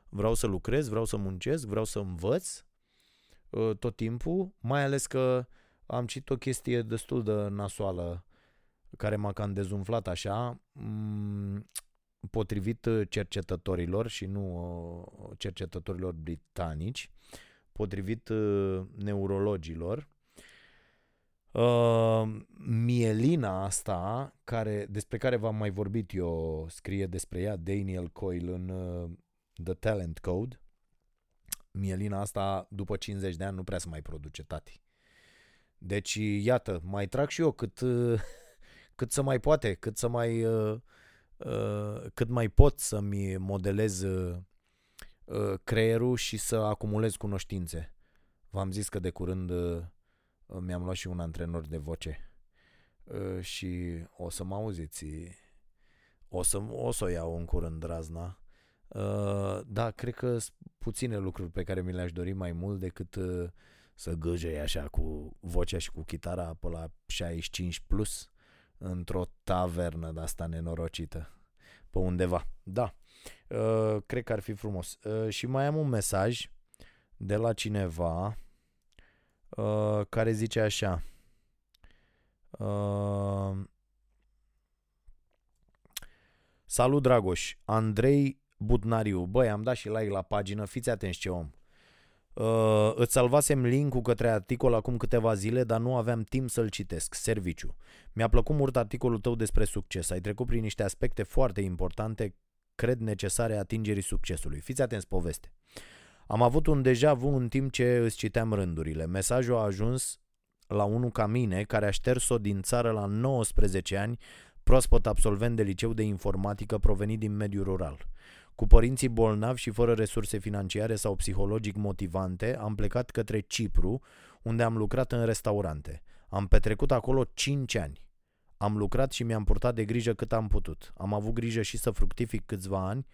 Vreau să lucrez, vreau să muncesc, vreau să învăț uh, tot timpul, mai ales că am citit o chestie destul de nasoală care m-a cam dezumflat așa, mm, potrivit cercetătorilor și nu uh, cercetătorilor britanici, potrivit uh, neurologilor, uh, mielina asta, care, despre care v-am mai vorbit eu, scrie despre ea Daniel Coyle în The Talent Code, mielina asta după 50 de ani nu prea se mai produce, tati. Deci, iată, mai trag și eu cât cât să mai poate, cât să mai uh, uh, cât mai pot să-mi modelez uh, uh, creierul și să acumulez cunoștințe. V-am zis că de curând uh, mi-am luat și un antrenor de voce uh, și o să mă auziți o să, o să o iau în curând razna uh, da, cred că sunt puține lucruri pe care mi le-aș dori mai mult decât uh, să gâjei așa cu vocea și cu chitara pe la 65 plus într-o tavernă de asta nenorocită pe undeva. Da, uh, cred că ar fi frumos. Uh, și mai am un mesaj de la cineva uh, care zice așa. Uh, Salut Dragoș, Andrei Budnariu. Băi, am dat și like la pagină, fiți atenți ce om. Uh, îți salvasem link-ul către articol acum câteva zile, dar nu aveam timp să-l citesc. Serviciu. Mi-a plăcut mult articolul tău despre succes. Ai trecut prin niște aspecte foarte importante, cred necesare atingerii succesului. Fiți atenți poveste. Am avut un deja vu în timp ce îți citeam rândurile. Mesajul a ajuns la unul ca mine, care a șters-o din țară la 19 ani, proaspăt absolvent de liceu de informatică provenit din mediul rural. Cu părinții bolnavi și fără resurse financiare sau psihologic motivante, am plecat către Cipru, unde am lucrat în restaurante. Am petrecut acolo 5 ani. Am lucrat și mi-am purtat de grijă cât am putut. Am avut grijă și să fructific câțiva ani,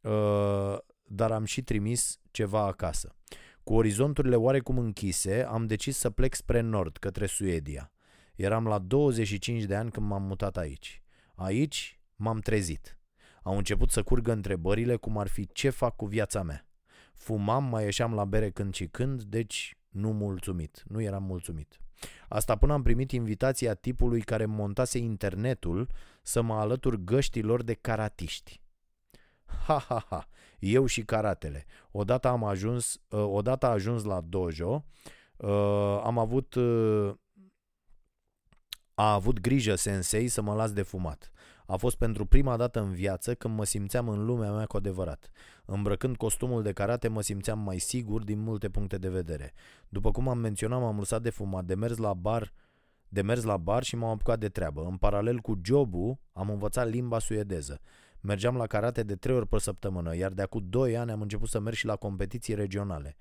uh, dar am și trimis ceva acasă. Cu orizonturile oarecum închise, am decis să plec spre nord, către Suedia. Eram la 25 de ani când m-am mutat aici. Aici m-am trezit. Au început să curgă întrebările cum ar fi ce fac cu viața mea. Fumam, mai ieșeam la bere când și când, deci nu mulțumit, nu eram mulțumit. Asta până am primit invitația tipului care montase internetul să mă alătur găștilor de caratiști. Ha, ha, ha, eu și karatele. Odată am ajuns, uh, odată a ajuns la dojo, uh, am avut uh, a avut grijă sensei să mă las de fumat. A fost pentru prima dată în viață când mă simțeam în lumea mea cu adevărat. Îmbrăcând costumul de karate mă simțeam mai sigur din multe puncte de vedere. După cum am menționat, m-am lăsat de fumat, de mers la bar, de mers la bar și m-am apucat de treabă. În paralel cu jobul, am învățat limba suedeză. Mergeam la karate de trei ori pe săptămână, iar de acum doi ani am început să merg și la competiții regionale.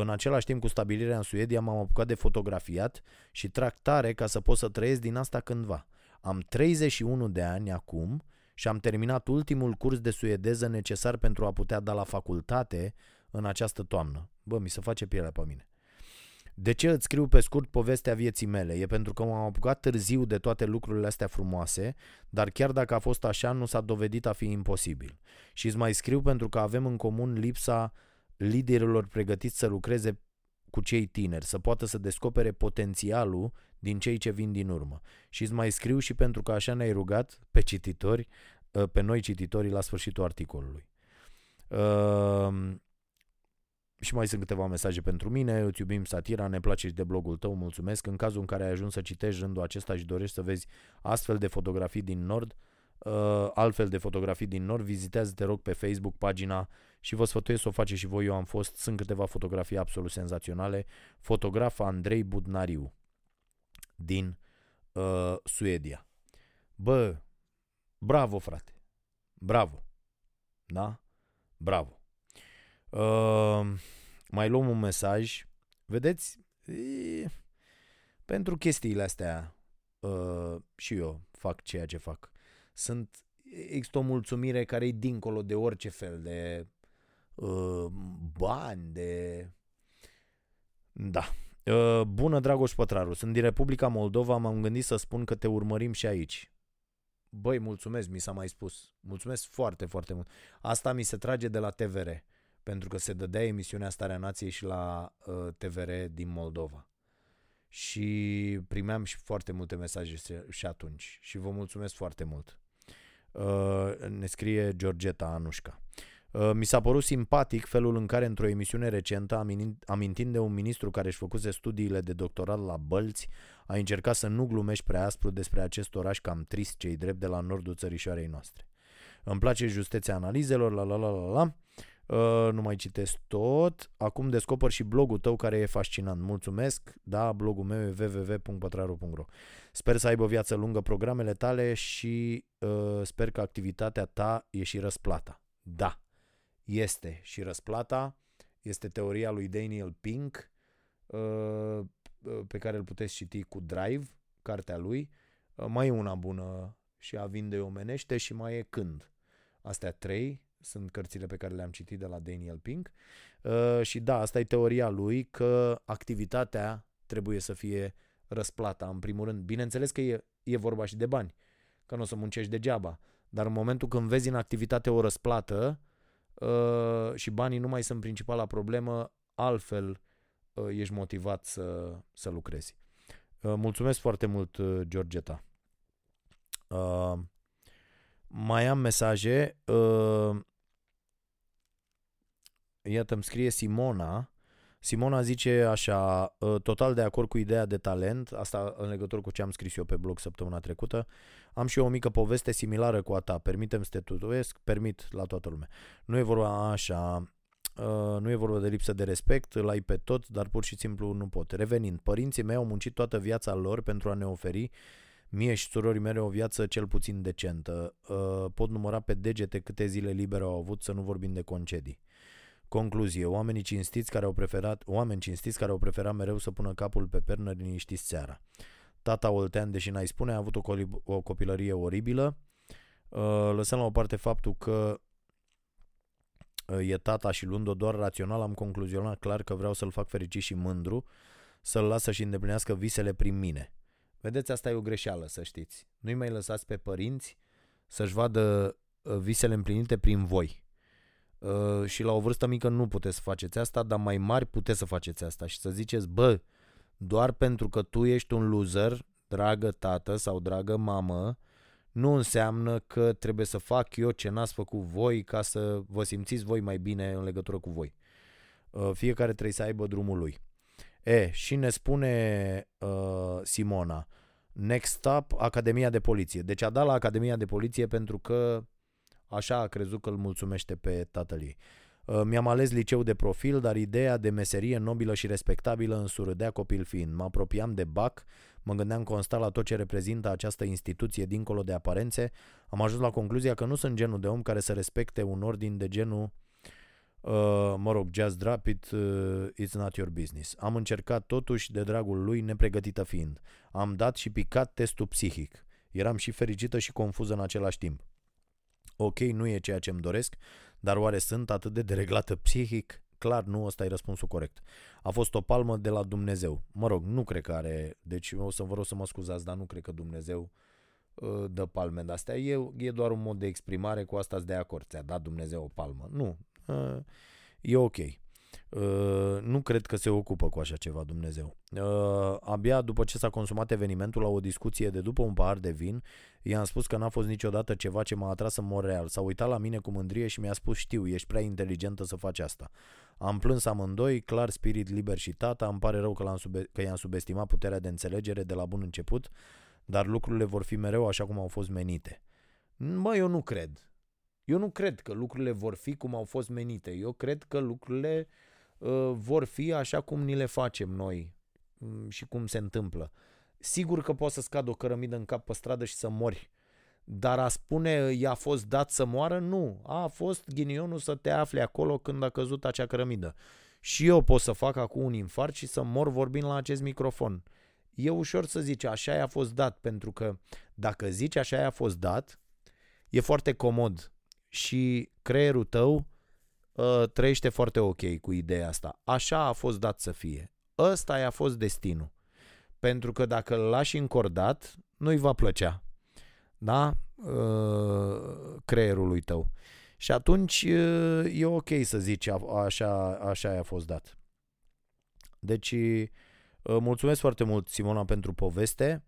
În același timp cu stabilirea în Suedia m-am apucat de fotografiat și tractare ca să pot să trăiesc din asta cândva. Am 31 de ani acum și am terminat ultimul curs de suedeză necesar pentru a putea da la facultate în această toamnă. Bă, mi se face pielea pe mine. De ce îți scriu pe scurt povestea vieții mele? E pentru că m-am apucat târziu de toate lucrurile astea frumoase, dar chiar dacă a fost așa, nu s-a dovedit a fi imposibil. Și îți mai scriu pentru că avem în comun lipsa liderilor pregătiți să lucreze cu cei tineri, să poată să descopere potențialul din cei ce vin din urmă. Și îți mai scriu și pentru că așa ne-ai rugat pe cititori, ă, pe noi cititorii la sfârșitul articolului. Uh, și mai sunt câteva mesaje pentru mine, îți iubim satira, ne place și de blogul tău, mulțumesc. În cazul în care ai ajuns să citești rândul acesta și dorești să vezi astfel de fotografii din Nord, uh, altfel de fotografii din Nord, vizitează, te rog, pe Facebook pagina și vă sfătuiesc să o faceți și voi, eu am fost, sunt câteva fotografii absolut senzaționale. Fotograf Andrei Budnariu din uh, Suedia. Bă, bravo frate, bravo, da? Bravo. Uh, mai luăm un mesaj. Vedeți, e, pentru chestiile astea uh, și eu fac ceea ce fac. Sunt, există o mulțumire care e dincolo de orice fel de uh, bani, de... Da. Uh, bună, Dragoș Pătraru. Sunt din Republica Moldova, m-am gândit să spun că te urmărim și aici. Băi, mulțumesc, mi s-a mai spus. Mulțumesc foarte, foarte mult. Asta mi se trage de la TVR, pentru că se dădea emisiunea Starea Nației și la uh, TVR din Moldova. Și primeam și foarte multe mesaje și atunci. Și vă mulțumesc foarte mult. Uh, ne scrie Georgeta Anușca. Uh, mi s-a părut simpatic felul în care într-o emisiune recentă, amintind de un ministru care își făcuse studiile de doctorat la Bălți, a încercat să nu glumești prea aspru despre acest oraș cam trist cei drept de la nordul țărișoarei noastre. Îmi place justețea analizelor, la la la la la. Uh, nu mai citesc tot. Acum descoper și blogul tău care e fascinant. Mulțumesc. Da, blogul meu e www.pătraru.ro Sper să aibă o viață lungă programele tale și uh, sper că activitatea ta e și răsplata. Da, este și răsplata. Este teoria lui Daniel Pink uh, uh, pe care îl puteți citi cu Drive, cartea lui. Uh, mai e una bună și a vinde omenește și mai e când. Astea trei sunt cărțile pe care le-am citit de la Daniel Pink. Și da, asta e teoria lui că activitatea trebuie să fie răsplata, în primul rând. Bineînțeles că e, e vorba și de bani, că nu o să muncești degeaba. Dar în momentul când vezi în activitate o răsplată, uh, și banii nu mai sunt principala problemă, altfel uh, ești motivat să, să lucrezi. Uh, mulțumesc foarte mult, uh, Georgeta. Uh, mai am mesaje. Uh, iată, îmi scrie Simona Simona zice așa, ă, total de acord cu ideea de talent, asta în legătură cu ce am scris eu pe blog săptămâna trecută. Am și eu o mică poveste similară cu a ta. Permitem să te tutuiesc? Permit la toată lumea. Nu e vorba așa, ă, nu e vorba de lipsă de respect, îl ai pe tot, dar pur și simplu nu pot. Revenind, părinții mei au muncit toată viața lor pentru a ne oferi mie și surorii mele o viață cel puțin decentă. Ă, pot număra pe degete câte zile libere au avut, să nu vorbim de concedii. Concluzie, oamenii cinstiți care au preferat, oameni cinstiți care au preferat mereu să pună capul pe pernă liniștiți seara. Tata Oltean, deși n-ai spune, a avut o, coli- o copilărie oribilă. Uh, lăsăm la o parte faptul că e tata și luând-o doar rațional, am concluzionat clar că vreau să-l fac fericit și mândru, să-l las să-și îndeplinească visele prin mine. Vedeți, asta e o greșeală, să știți. Nu-i mai lăsați pe părinți să-și vadă uh, visele împlinite prin voi. Uh, și la o vârstă mică nu puteți să faceți asta, dar mai mari puteți să faceți asta și să ziceți, bă, doar pentru că tu ești un loser, dragă tată sau dragă mamă, nu înseamnă că trebuie să fac eu ce n-ați făcut voi ca să vă simțiți voi mai bine în legătură cu voi. Uh, fiecare trebuie să aibă drumul lui. E, și ne spune uh, Simona, next stop, Academia de Poliție. Deci a dat la Academia de Poliție pentru că așa a crezut că îl mulțumește pe tatăl ei. Uh, mi-am ales liceu de profil, dar ideea de meserie nobilă și respectabilă însurâdea copil fiind. Mă apropiam de BAC, mă gândeam constant la tot ce reprezintă această instituție dincolo de aparențe. Am ajuns la concluzia că nu sunt genul de om care să respecte un ordin de genul Uh, mă rog, just drop it, uh, it's not your business. Am încercat totuși de dragul lui, nepregătită fiind. Am dat și picat testul psihic. Eram și fericită și confuză în același timp. Ok, nu e ceea ce îmi doresc, dar oare sunt atât de dereglată psihic? Clar, nu, ăsta e răspunsul corect. A fost o palmă de la Dumnezeu. Mă rog, nu cred că are, deci o să vă rog să mă scuzați, dar nu cred că Dumnezeu uh, dă palme de astea. E, e doar un mod de exprimare, cu asta de acord. Ți-a dat Dumnezeu o palmă. Nu, uh, e ok. Uh, nu cred că se ocupă cu așa ceva Dumnezeu. Uh, abia după ce s-a consumat evenimentul la o discuție de după un pahar de vin, i-am spus că n-a fost niciodată ceva ce m-a atras în mod real. S-a uitat la mine cu mândrie și mi-a spus știu, ești prea inteligentă să faci asta. Am plâns amândoi, clar spirit liber și tata, îmi pare rău că, l-am sube- că i-am subestimat puterea de înțelegere de la bun început, dar lucrurile vor fi mereu așa cum au fost menite. Mă, eu nu cred. Eu nu cred că lucrurile vor fi cum au fost menite. Eu cred că lucrurile uh, vor fi așa cum ni le facem noi um, și cum se întâmplă. Sigur că poți să scadă o cărămidă în cap pe stradă și să mori. Dar a spune i-a fost dat să moară, nu. A fost ghinionul să te afli acolo când a căzut acea cărămidă. Și eu pot să fac acum un infart și să mor vorbind la acest microfon. E ușor să zici așa i-a fost dat, pentru că dacă zici așa i-a fost dat, e foarte comod și creierul tău uh, trăiește foarte ok cu ideea asta. Așa a fost dat să fie. Ăsta i-a fost destinul. Pentru că dacă îl lași încordat, nu-i va plăcea. Da? Uh, creierului tău. Și atunci uh, e ok să zici așa, așa a fost dat. Deci, uh, mulțumesc foarte mult, Simona, pentru poveste.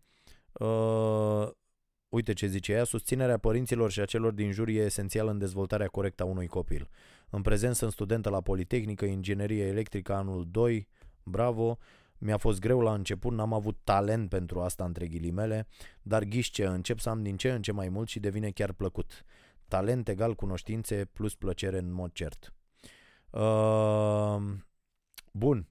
Uh, Uite ce zice ea, susținerea părinților și a celor din jur e esențială în dezvoltarea corectă a unui copil. În prezent sunt studentă la Politehnică, Inginerie Electrică anul 2, bravo, mi-a fost greu la început, n-am avut talent pentru asta între ghilimele, dar ghiște, încep să am din ce în ce mai mult și devine chiar plăcut. Talent egal cunoștințe plus plăcere în mod cert. Uh, bun,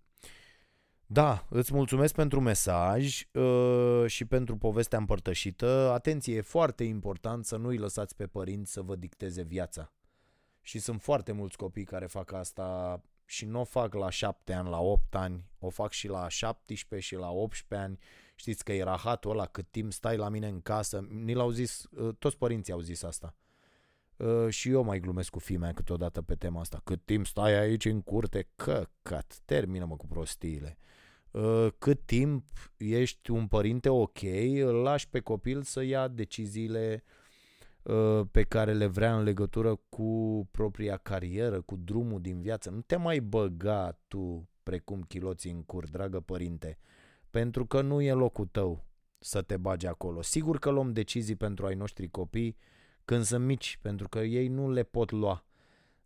da, îți mulțumesc pentru mesaj uh, și pentru povestea împărtășită. Atenție, e foarte important să nu îi lăsați pe părinți să vă dicteze viața. Și sunt foarte mulți copii care fac asta și nu o fac la 7 ani, la 8 ani, o fac și la 17 și la 18 ani. Știți că e rahatul ăla, cât timp stai la mine în casă. Ni l-au zis, uh, toți părinții au zis asta. Uh, și eu mai glumesc cu fimea câteodată pe tema asta. Cât timp stai aici în curte, căcat, termină-mă cu prostiile. Uh, cât timp ești un părinte ok, îl lași pe copil să ia deciziile uh, pe care le vrea în legătură cu propria carieră, cu drumul din viață. Nu te mai băga tu precum chiloții în cur, dragă părinte, pentru că nu e locul tău să te bagi acolo. Sigur că luăm decizii pentru ai noștri copii când sunt mici, pentru că ei nu le pot lua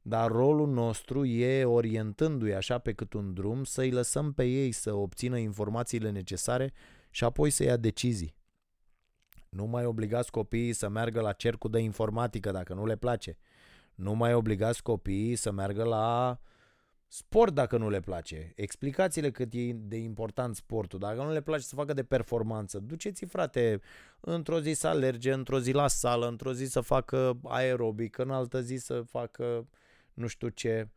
dar rolul nostru e, orientându-i așa pe cât un drum, să-i lăsăm pe ei să obțină informațiile necesare și apoi să ia decizii. Nu mai obligați copiii să meargă la cercul de informatică dacă nu le place. Nu mai obligați copiii să meargă la sport dacă nu le place. Explicați-le cât e de important sportul. Dacă nu le place să facă de performanță, duceți-i frate într-o zi să alerge, într-o zi la sală, într-o zi să facă aerobic, în altă zi să facă nu știu ce,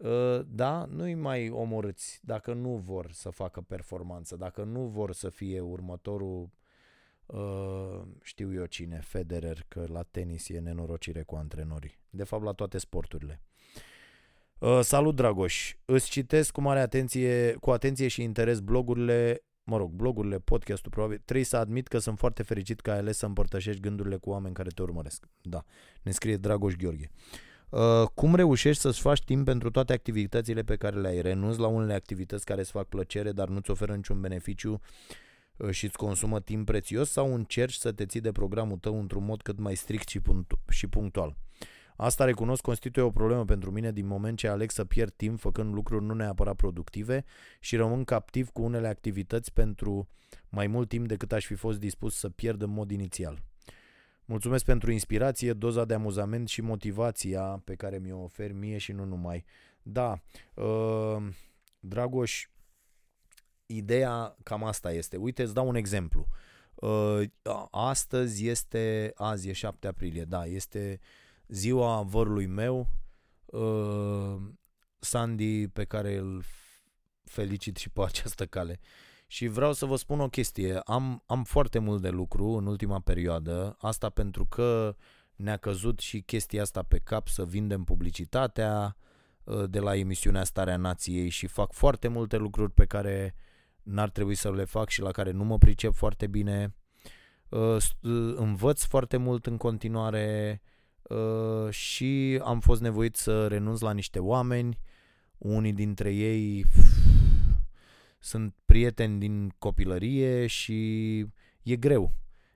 ă, da, nu-i mai omorâți dacă nu vor să facă performanță, dacă nu vor să fie următorul, ă, știu eu cine, Federer, că la tenis e nenorocire cu antrenorii. De fapt, la toate sporturile. Uh, salut, Dragoș! Îți citesc cu mare atenție, cu atenție și interes blogurile, mă rog, blogurile, podcastul probabil. Trebuie să admit că sunt foarte fericit că ai ales să împărtășești gândurile cu oameni care te urmăresc. Da, ne scrie Dragoș Gheorghe. Uh, cum reușești să-ți faci timp pentru toate activitățile pe care le ai? Renunți la unele activități care îți fac plăcere, dar nu-ți oferă niciun beneficiu uh, și îți consumă timp prețios sau încerci să te ții de programul tău într-un mod cât mai strict și, punctu- și punctual? Asta recunosc constituie o problemă pentru mine din moment ce aleg să pierd timp făcând lucruri nu neapărat productive și rămân captiv cu unele activități pentru mai mult timp decât aș fi fost dispus să pierd în mod inițial. Mulțumesc pentru inspirație, doza de amuzament și motivația pe care mi-o ofer mie și nu numai. Da, uh, Dragoș, ideea cam asta este. Uite, îți dau un exemplu. Uh, astăzi este, azi e 7 aprilie, da, este ziua vărului meu, uh, Sandy, pe care îl felicit și pe această cale. Și vreau să vă spun o chestie. Am, am foarte mult de lucru în ultima perioadă, asta pentru că ne-a căzut și chestia asta pe cap să vindem publicitatea uh, de la emisiunea Starea Nației și fac foarte multe lucruri pe care n-ar trebui să le fac și la care nu mă pricep foarte bine. Uh, învăț foarte mult în continuare uh, și am fost nevoit să renunț la niște oameni. Unii dintre ei sunt prieteni din copilărie și e greu.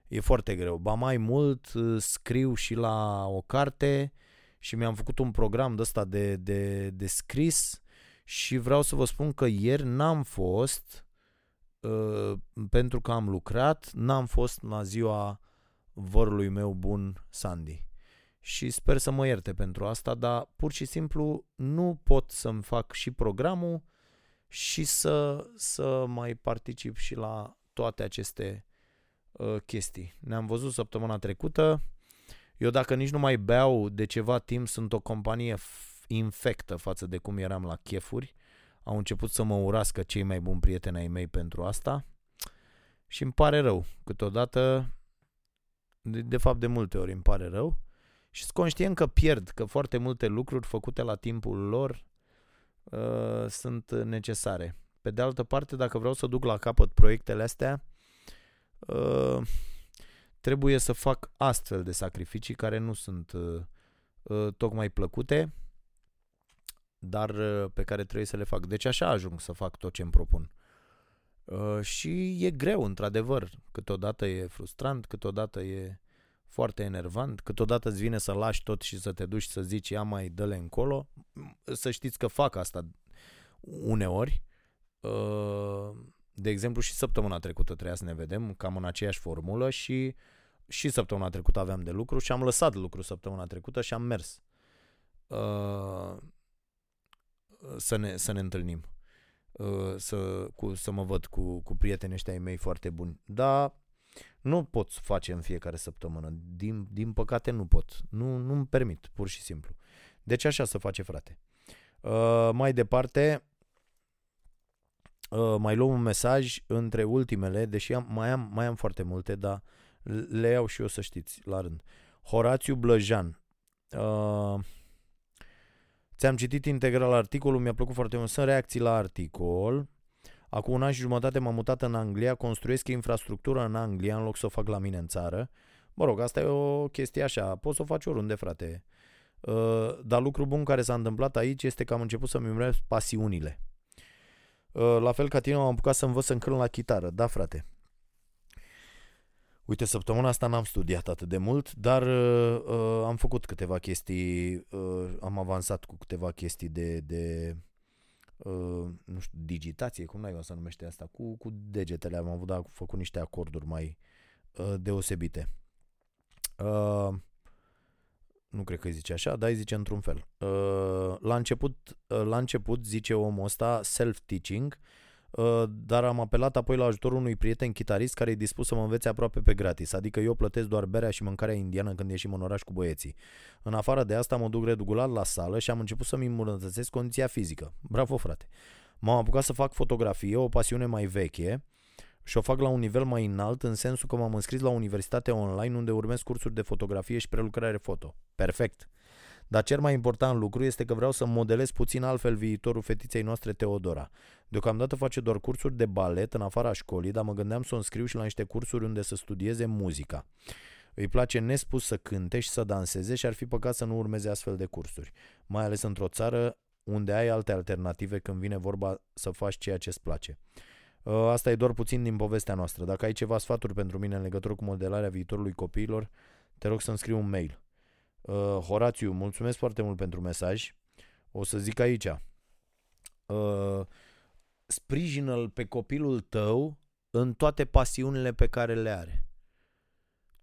E foarte greu. Ba mai mult, scriu și la o carte și mi-am făcut un program de ăsta de, de, de scris și vreau să vă spun că ieri n-am fost, uh, pentru că am lucrat, n-am fost la ziua vărului meu bun, Sandy. Și sper să mă ierte pentru asta, dar pur și simplu nu pot să-mi fac și programul și să, să mai particip și la toate aceste uh, chestii. Ne-am văzut săptămâna trecută. Eu dacă nici nu mai beau de ceva timp, sunt o companie infectă față de cum eram la chefuri. Au început să mă urască cei mai buni prieteni ai mei pentru asta. Și îmi pare rău. Câteodată, de, de fapt de multe ori îmi pare rău. Și sunt conștient că pierd, că foarte multe lucruri făcute la timpul lor uh, sunt necesare. Pe de altă parte, dacă vreau să duc la capăt proiectele astea, uh, trebuie să fac astfel de sacrificii care nu sunt uh, uh, tocmai plăcute, dar uh, pe care trebuie să le fac. Deci așa ajung să fac tot ce îmi propun. Uh, și e greu, într-adevăr. Câteodată e frustrant, câteodată e foarte enervant, câteodată îți vine să lași tot și să te duci să zici ia mai dă-le încolo. Să știți că fac asta uneori. Uh, de exemplu și săptămâna trecută trebuia să ne vedem cam în aceeași formulă și și săptămâna trecută aveam de lucru și am lăsat lucru săptămâna trecută și am mers uh, să, ne, să ne întâlnim. Uh, să, cu, să mă văd cu, cu prietenii ăștia ai mei foarte buni. Dar nu pot face în fiecare săptămână. Din, din păcate nu pot. Nu, nu-mi permit, pur și simplu. Deci așa să face, frate. Uh, mai departe, uh, mai luăm un mesaj între ultimele, deși am, mai, am, mai am foarte multe, dar le iau și eu să știți la rând. Horațiu Blăjan. Uh, ți-am citit integral articolul, mi-a plăcut foarte mult. Sunt reacții la articol. Acum un an și jumătate m-am mutat în Anglia, construiesc infrastructură în Anglia în loc să o fac la mine în țară. Mă rog, asta e o chestie așa, poți să o faci oriunde, frate. Uh, dar lucru bun care s-a întâmplat aici este că am început să-mi urmăresc pasiunile. Uh, la fel ca tine am apucat să învăț să încânt la chitară. Da, frate. Uite, săptămâna asta n-am studiat atât de mult, dar uh, uh am făcut câteva chestii, uh, am avansat cu câteva chestii de, de Uh, nu știu, digitație, cum n-ai să numește asta, cu, cu degetele am avut, dar făcut niște acorduri mai uh, deosebite. Uh, nu cred că îi zice așa, dar îi zice într-un fel. Uh, la, început, uh, la început, zice omul ăsta, self-teaching, Uh, dar am apelat apoi la ajutorul unui prieten chitarist care e dispus să mă învețe aproape pe gratis, adică eu plătesc doar berea și mâncarea indiană când ieșim în oraș cu băieții. În afară de asta mă duc regulat la sală și am început să-mi îmbunătățesc condiția fizică. Bravo frate! M-am apucat să fac fotografie, o pasiune mai veche, și o fac la un nivel mai înalt în sensul că m-am înscris la universitate online unde urmez cursuri de fotografie și prelucrare foto. Perfect! Dar cel mai important lucru este că vreau să modelez puțin altfel viitorul fetiței noastre Teodora. Deocamdată face doar cursuri de balet în afara școlii, dar mă gândeam să o înscriu și la niște cursuri unde să studieze muzica. Îi place nespus să cânte și să danseze și ar fi păcat să nu urmeze astfel de cursuri, mai ales într-o țară unde ai alte alternative când vine vorba să faci ceea ce îți place. Ă, asta e doar puțin din povestea noastră. Dacă ai ceva sfaturi pentru mine în legătură cu modelarea viitorului copiilor, te rog să-mi scrii un mail. Uh, Horațiu, mulțumesc foarte mult pentru mesaj. O să zic aici. Uh, sprijină-l pe copilul tău în toate pasiunile pe care le are.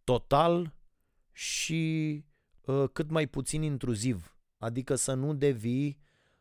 Total și uh, cât mai puțin intruziv. Adică să nu devii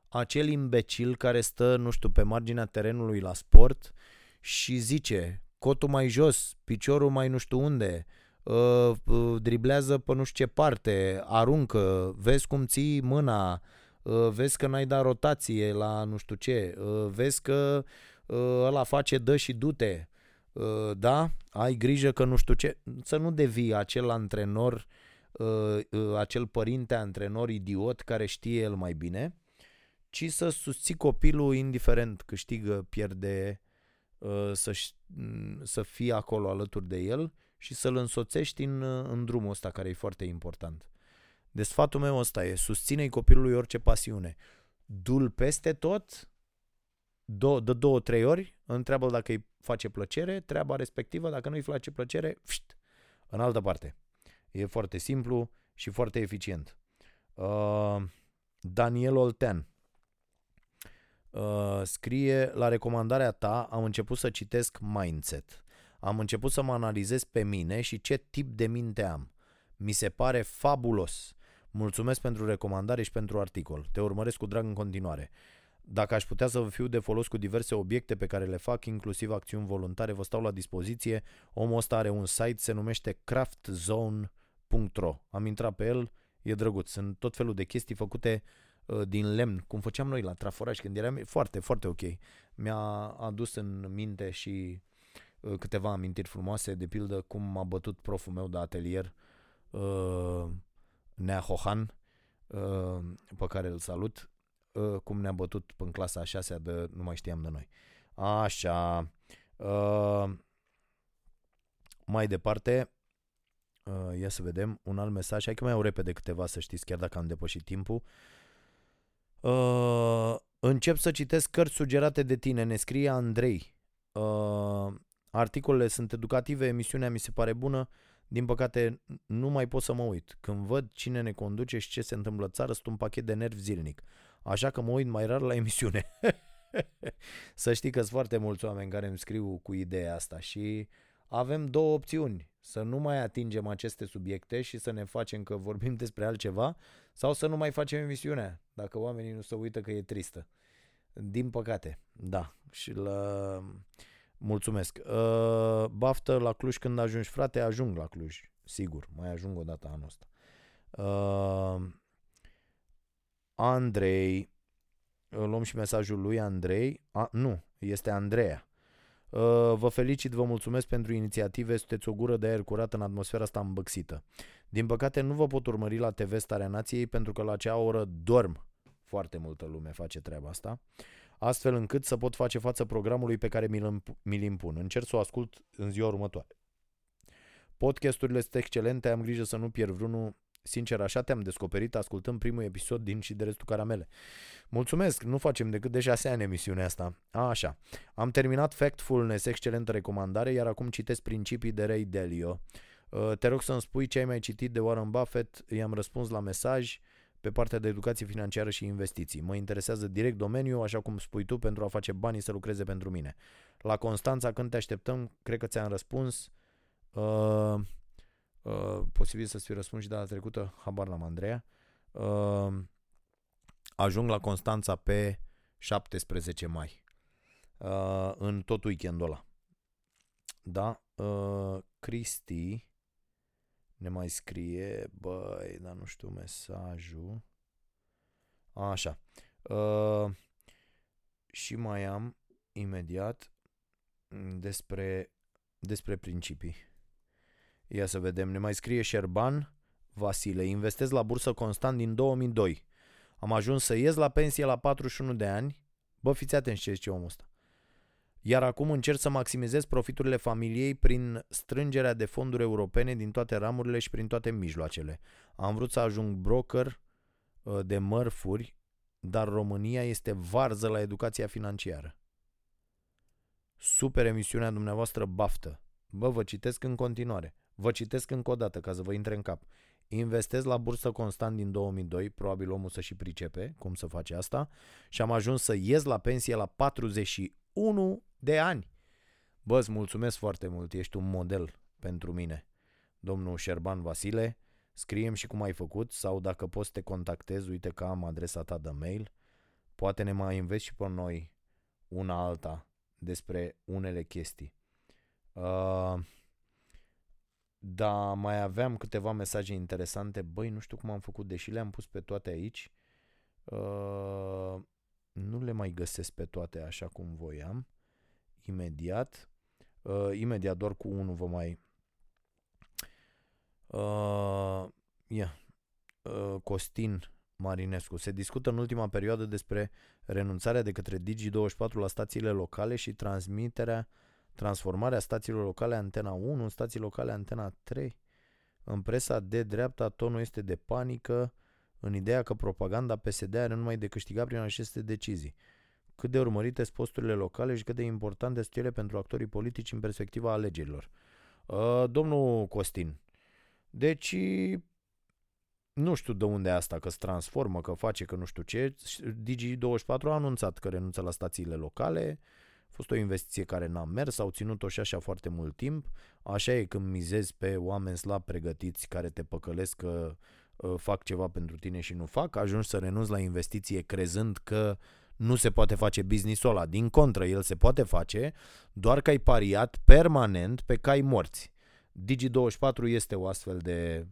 acel imbecil care stă, nu știu, pe marginea terenului la sport și zice cotul mai jos, piciorul mai nu știu unde, uh, uh, driblează pe nu știu ce parte, aruncă, vezi cum ții mâna, uh, vezi că n-ai dat rotație la nu știu ce, uh, vezi că uh, ăla face dă și du-te, uh, da? Ai grijă că nu știu ce, să nu devii acel antrenor, uh, uh, acel părinte antrenor idiot care știe el mai bine, ci să susții copilul indiferent câștigă, pierde, uh, să, să fii acolo alături de el și să-l însoțești în, în drumul ăsta care e foarte important. Deci sfatul meu ăsta e, susține-i copilului orice pasiune. Dul peste tot, do- de două, trei ori, întreabă dacă îi face plăcere, treaba respectivă, dacă nu îi face plăcere, fșt, în altă parte. E foarte simplu și foarte eficient. Uh, Daniel Oltean uh, scrie, la recomandarea ta am început să citesc Mindset. Am început să mă analizez pe mine și ce tip de minte am. Mi se pare fabulos. Mulțumesc pentru recomandare și pentru articol. Te urmăresc cu drag în continuare. Dacă aș putea să vă fiu de folos cu diverse obiecte pe care le fac, inclusiv acțiuni voluntare, vă stau la dispoziție. Omul ăsta are un site, se numește craftzone.ro. Am intrat pe el, e drăguț. Sunt tot felul de chestii făcute uh, din lemn, cum făceam noi la Traforaș când eram foarte, foarte ok. Mi-a adus în minte și Uh, câteva amintiri frumoase, de pildă cum m-a bătut proful meu de atelier, uh, Nea Hohan, uh, pe care îl salut, cum ne-a bătut în clasa a șasea de nu mai știam de noi. Așa. Mai departe, ia să vedem un alt mesaj. Hai că mai au repede câteva să știți, chiar dacă am depășit timpul. încep să citesc cărți sugerate de tine, ne scrie Andrei. Uh, Articolele sunt educative, emisiunea mi se pare bună, din păcate nu mai pot să mă uit. Când văd cine ne conduce și ce se întâmplă în țară, sunt un pachet de nervi zilnic. Așa că mă uit mai rar la emisiune. să știi că sunt foarte mulți oameni care îmi scriu cu ideea asta și avem două opțiuni. Să nu mai atingem aceste subiecte și să ne facem că vorbim despre altceva sau să nu mai facem emisiunea, dacă oamenii nu se uită că e tristă. Din păcate, da. Și la Mulțumesc. Uh, baftă la Cluj când ajungi, frate, ajung la Cluj. Sigur, mai ajung o dată anul ăsta. Uh, Andrei, luăm și mesajul lui Andrei. A, nu, este Andreea. Uh, vă felicit, vă mulțumesc pentru inițiative, sunteți o gură de aer curat în atmosfera asta îmbăxită. Din păcate nu vă pot urmări la TV Starea Nației pentru că la acea oră dorm. Foarte multă lume face treaba asta. Uh, astfel încât să pot face față programului pe care mi-l, mi impun. Încerc să o ascult în ziua următoare. Podcasturile sunt excelente, am grijă să nu pierd vreunul. Sincer, așa te-am descoperit ascultând primul episod din și de restul caramele. Mulțumesc, nu facem decât de șase ani emisiunea asta. A, așa. Am terminat Factfulness, excelentă recomandare, iar acum citesc principii de Ray Dalio. Uh, te rog să-mi spui ce ai mai citit de Warren Buffett, i-am răspuns la mesaj pe partea de educație financiară și investiții. Mă interesează direct domeniul, așa cum spui tu, pentru a face banii să lucreze pentru mine. La Constanța, când te așteptăm, cred că ți-am răspuns. Uh, uh, posibil să-ți fi răspuns și data trecută, habar la Andreea. Uh, ajung la Constanța pe 17 mai. Uh, în tot weekendul ăla. Da? Uh, Cristi ne mai scrie, băi, dar nu știu mesajul. Așa. Uh, și mai am imediat despre, despre principii. Ia să vedem. Ne mai scrie Șerban. Vasile, investez la bursă constant din 2002. Am ajuns să ies la pensie la 41 de ani. Bă, fiți atenți ce zice omul ăsta. Iar acum încerc să maximizez profiturile familiei prin strângerea de fonduri europene din toate ramurile și prin toate mijloacele. Am vrut să ajung broker uh, de mărfuri, dar România este varză la educația financiară. Super emisiunea dumneavoastră baftă. Bă, vă citesc în continuare. Vă citesc încă o dată ca să vă intre în cap. Investez la bursă constant din 2002, probabil omul să și pricepe cum să face asta, și am ajuns să ies la pensie la 41 de ani. Bă, îți mulțumesc foarte mult, ești un model pentru mine. Domnul Șerban Vasile, scriem și cum ai făcut sau dacă poți să te contactezi, uite că am adresa ta de mail. Poate ne mai înveți și pe noi una alta despre unele chestii. Uh, da, mai aveam câteva mesaje interesante. Băi, nu știu cum am făcut, deși le-am pus pe toate aici. Uh, nu le mai găsesc pe toate așa cum voiam. Imediat. Uh, imediat doar cu unul vă mai... Uh, yeah. uh, Costin Marinescu. Se discută în ultima perioadă despre renunțarea de către Digi24 la stațiile locale și transmiterea uh, transformarea stațiilor locale Antena 1 în stații locale Antena 3. În presa de dreapta tonul este de panică în ideea că propaganda PSD are numai de câștigat prin aceste decizii. Cât de urmărite sunt posturile locale și cât de importante sunt ele pentru actorii politici în perspectiva alegerilor. Uh, domnul Costin, deci nu știu de unde e asta, că se transformă, că face, că nu știu ce. Digi24 a anunțat că renunță la stațiile locale, uh, a fost o investiție care n-a mers, au ținut-o și așa foarte mult timp. Așa e când mizezi pe oameni slab pregătiți care te păcălesc că uh, fac ceva pentru tine și nu fac, ajungi să renunți la investiție crezând că nu se poate face business-ul ăla. Din contră, el se poate face, doar că ai pariat permanent pe cai morți. Digi24 este o astfel de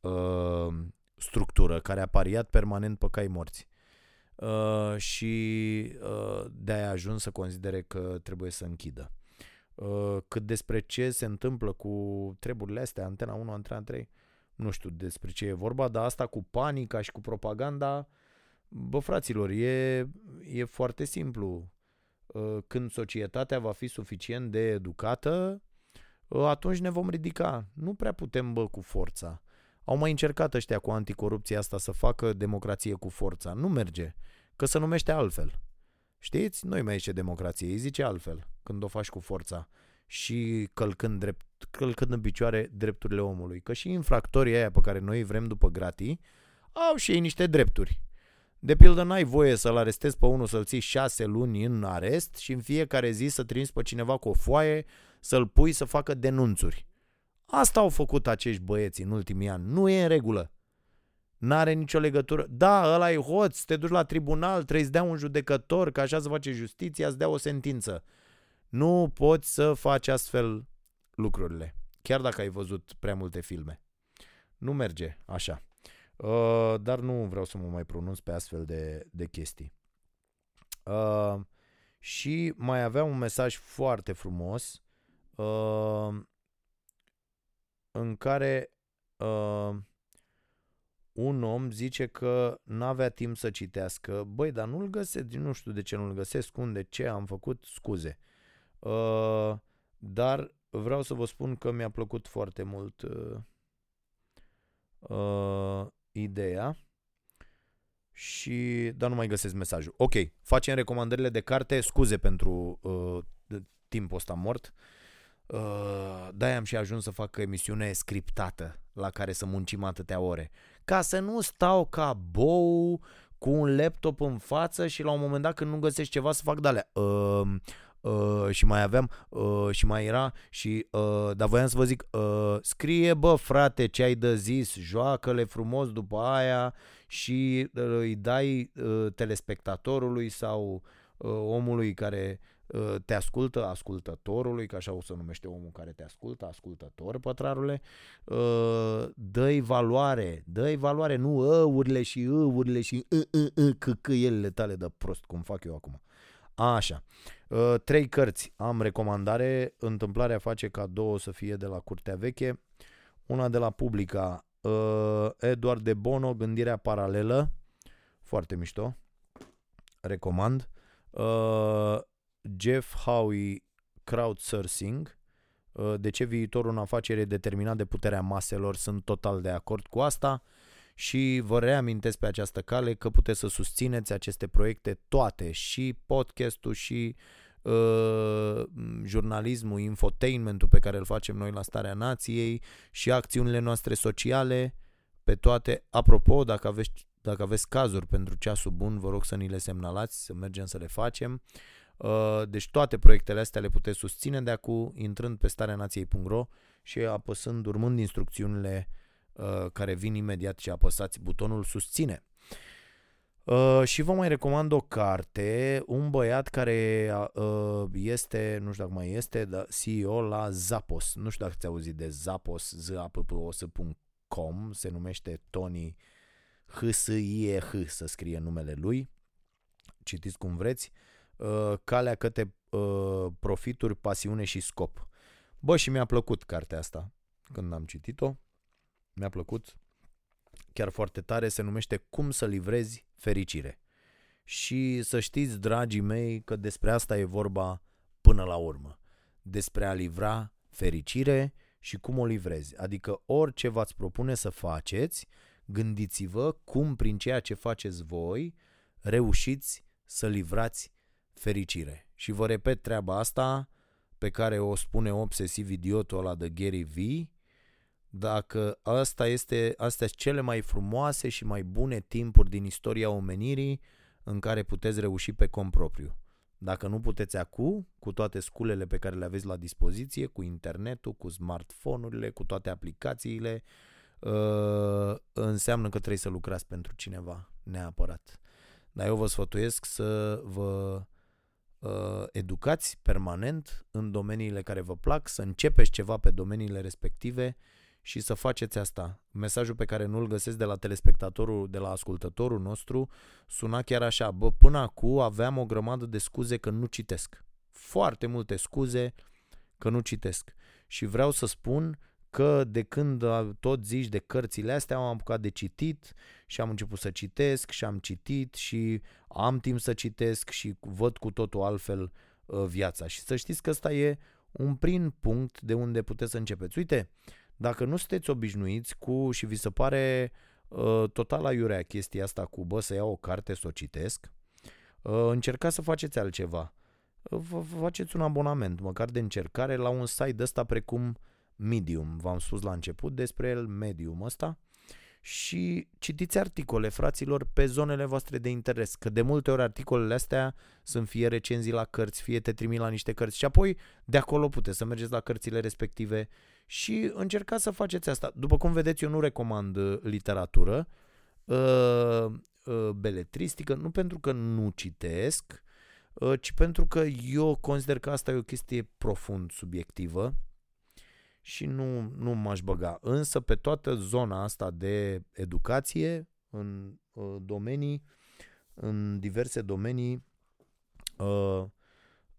uh, structură care a pariat permanent pe cai morți. Uh, și uh, de-aia a ajuns să considere că trebuie să închidă. Uh, cât despre ce se întâmplă cu treburile astea, Antena 1, Antena 3, nu știu despre ce e vorba, dar asta cu panica și cu propaganda, bă fraților, e, e foarte simplu. Uh, când societatea va fi suficient de educată, uh, atunci ne vom ridica. Nu prea putem, bă, cu forța. Au mai încercat ăștia cu anticorupția asta să facă democrație cu forța. Nu merge, că se numește altfel. Știți? Nu-i mai zice democrație, îi zice altfel, când o faci cu forța și călcând, drept, călcând în picioare drepturile omului. Că și infractorii aia pe care noi vrem după gratii au și ei niște drepturi. De pildă, n-ai voie să-l arestezi pe unul, să-l ții șase luni în arest și în fiecare zi să trimiți pe cineva cu o foaie, să-l pui să facă denunțuri. Asta au făcut acești băieți în ultimii ani. Nu e în regulă. N-are nicio legătură. Da, ăla e hoț, te duci la tribunal, trebuie să dea un judecător, că așa se face justiția, să dea o sentință. Nu poți să faci astfel lucrurile, chiar dacă ai văzut prea multe filme. Nu merge așa. Uh, dar nu vreau să mă mai pronunț pe astfel de, de chestii. Uh, și mai avea un mesaj foarte frumos uh, în care uh, un om zice că n-avea timp să citească. Băi, dar nu-l găsesc, nu știu de ce nu-l găsesc, unde, ce am făcut, scuze. Uh, dar vreau să vă spun că mi-a plăcut foarte mult uh, uh, ideea și dar nu mai găsesc mesajul. Ok, facem recomandările de carte, scuze pentru uh, timpul ăsta mort. Uh, Uh, de-aia am și ajuns să fac emisiune scriptată la care să muncim atâtea ore. Ca să nu stau ca bou cu un laptop în față și la un moment dat când nu găsești ceva să fac de-alea. Uh, uh, și mai aveam uh, și mai era și uh, dar voiam să vă zic uh, scrie bă frate ce ai de zis joacă-le frumos după aia și uh, îi dai uh, telespectatorului sau uh, omului care Uh, te ascultă ascultătorului, că așa o să numește omul care te ascultă, ascultător, pătrarule, uh, dă-i valoare, dă-i valoare, nu ăurile și ăurile și căcăielile tale de prost, cum fac eu acum. Așa. Uh, trei cărți am recomandare. Întâmplarea face ca două să fie de la Curtea Veche. Una de la Publica, uh, Eduard de Bono, Gândirea paralelă, foarte mișto, recomand. Uh, Jeff Howie, Crowdsourcing, uh, de ce viitorul în afacere e determinat de puterea maselor, sunt total de acord cu asta și vă reamintesc pe această cale că puteți să susțineți aceste proiecte toate, și podcastul și uh, jurnalismul, infotainmentul pe care îl facem noi la Starea Nației și acțiunile noastre sociale, pe toate. Apropo, dacă aveți, dacă aveți cazuri pentru ceasul bun, vă rog să ni le semnalați, să mergem să le facem. Uh, deci toate proiectele astea le puteți susține de acum intrând pe stareanației.ro și apăsând, urmând instrucțiunile uh, care vin imediat și apăsați butonul susține. Uh, și vă mai recomand o carte, un băiat care uh, este, nu știu dacă mai este, dar CEO la Zappos. Nu știu dacă ți-ai auzit de Zappos, z a p p o s.com, se numește Tony h s i e h să scrie numele lui. Citiți cum vreți. Uh, calea către uh, profituri, pasiune și scop. Bă, și mi-a plăcut cartea asta când am citit-o. Mi-a plăcut chiar foarte tare, se numește Cum să livrezi fericire. Și să știți, dragii mei, că despre asta e vorba până la urmă. Despre a livra fericire și cum o livrezi. Adică orice v-ați propune să faceți, gândiți-vă cum prin ceea ce faceți voi reușiți să livrați fericire. Și vă repet treaba asta pe care o spune obsesiv idiotul ăla de Gary V, dacă asta este, astea sunt cele mai frumoase și mai bune timpuri din istoria omenirii în care puteți reuși pe cont propriu. Dacă nu puteți acum, cu toate sculele pe care le aveți la dispoziție, cu internetul, cu smartphone-urile, cu toate aplicațiile, uh, înseamnă că trebuie să lucrați pentru cineva, neapărat. Dar eu vă sfătuiesc să vă uh, educați permanent în domeniile care vă plac, să începeți ceva pe domeniile respective și să faceți asta. Mesajul pe care nu-l găsesc de la telespectatorul, de la ascultătorul nostru, suna chiar așa, bă, până acum aveam o grămadă de scuze că nu citesc. Foarte multe scuze că nu citesc. Și vreau să spun că de când tot zici de cărțile astea, am apucat de citit și am început să citesc și am citit și am timp să citesc și văd cu totul altfel uh, viața. Și să știți că ăsta e un prim punct de unde puteți să începeți. Uite, dacă nu sunteți obișnuiți cu și vi se pare uh, total aiurea chestia asta cu bă să iau o carte să o citesc, uh, încercați să faceți altceva. Uh, vă faceți un abonament, măcar de încercare, la un site ăsta precum Medium. V-am spus la început despre el, Medium ăsta și citiți articole, fraților, pe zonele voastre de interes, că de multe ori articolele astea sunt fie recenzii la cărți, fie te trimit la niște cărți și apoi de acolo puteți să mergeți la cărțile respective și încercați să faceți asta. După cum vedeți, eu nu recomand uh, literatură, uh, uh, beletristică, nu pentru că nu citesc, uh, ci pentru că eu consider că asta e o chestie profund subiectivă și nu, nu m-aș băga. Însă pe toată zona asta de educație, în uh, domenii, în diverse domenii, uh,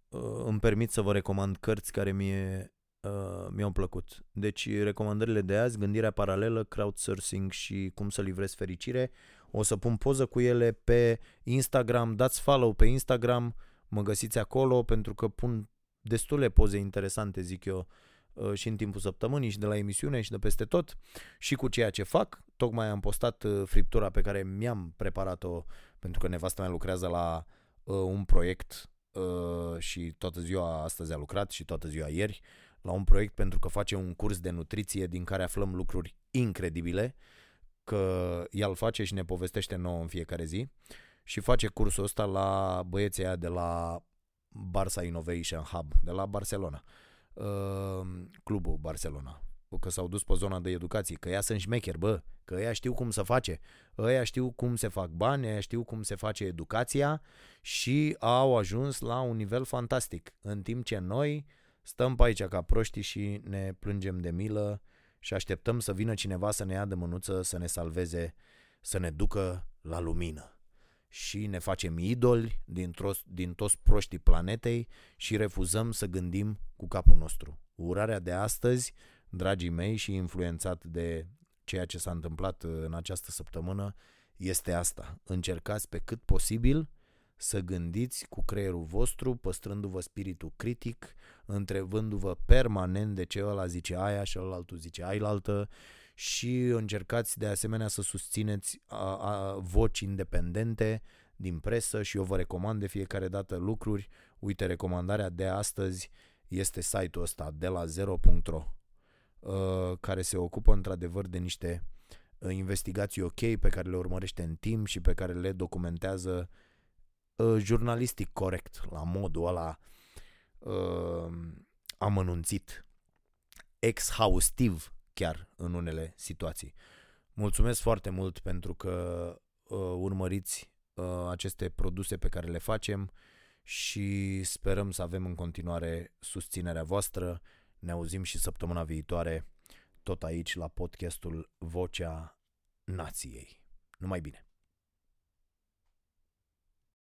uh, îmi permit să vă recomand cărți care mie, uh, mi-au plăcut. Deci recomandările de azi, gândirea paralelă, crowdsourcing și cum să livrezi fericire. O să pun poză cu ele pe Instagram, dați follow pe Instagram, mă găsiți acolo pentru că pun destule poze interesante, zic eu, Uh, și în timpul săptămânii și de la emisiune și de peste tot și cu ceea ce fac. Tocmai am postat uh, friptura pe care mi-am preparat-o pentru că nevasta mea lucrează la uh, un proiect uh, și toată ziua astăzi a lucrat și toată ziua ieri la un proiect pentru că face un curs de nutriție din care aflăm lucruri incredibile că el face și ne povestește nouă în fiecare zi și face cursul ăsta la băieții aia de la Barça Innovation Hub, de la Barcelona. Uh, uh, clubul Barcelona. Că s-au dus pe zona de educație, că ea sunt șmecheri, bă, că ea știu cum să face, ăia știu cum se fac bani, ăia știu cum se face educația și au ajuns la un nivel fantastic. În timp ce noi stăm pe aici ca proști și ne plângem de milă și așteptăm să vină cineva să ne ia de mânuță, să ne salveze, să ne ducă la lumină și ne facem idoli din, tros, din toți proștii planetei și refuzăm să gândim cu capul nostru. Urarea de astăzi, dragii mei, și influențat de ceea ce s-a întâmplat în această săptămână este asta. Încercați pe cât posibil să gândiți cu creierul vostru, păstrându-vă spiritul critic, întrebându-vă permanent de ce ăla zice aia și ăla altul zice ailaltă și încercați de asemenea să susțineți a, a, voci independente din presă și eu vă recomand de fiecare dată lucruri. Uite, recomandarea de astăzi este site-ul ăsta de la 0.ro uh, care se ocupă într-adevăr de niște uh, investigații ok pe care le urmărește în timp și pe care le documentează uh, jurnalistic corect, la modul ăla uh, amănunțit, exhaustiv chiar în unele situații. Mulțumesc foarte mult pentru că uh, urmăriți uh, aceste produse pe care le facem și sperăm să avem în continuare susținerea voastră. Ne auzim și săptămâna viitoare tot aici la podcastul Vocea Nației. Numai bine!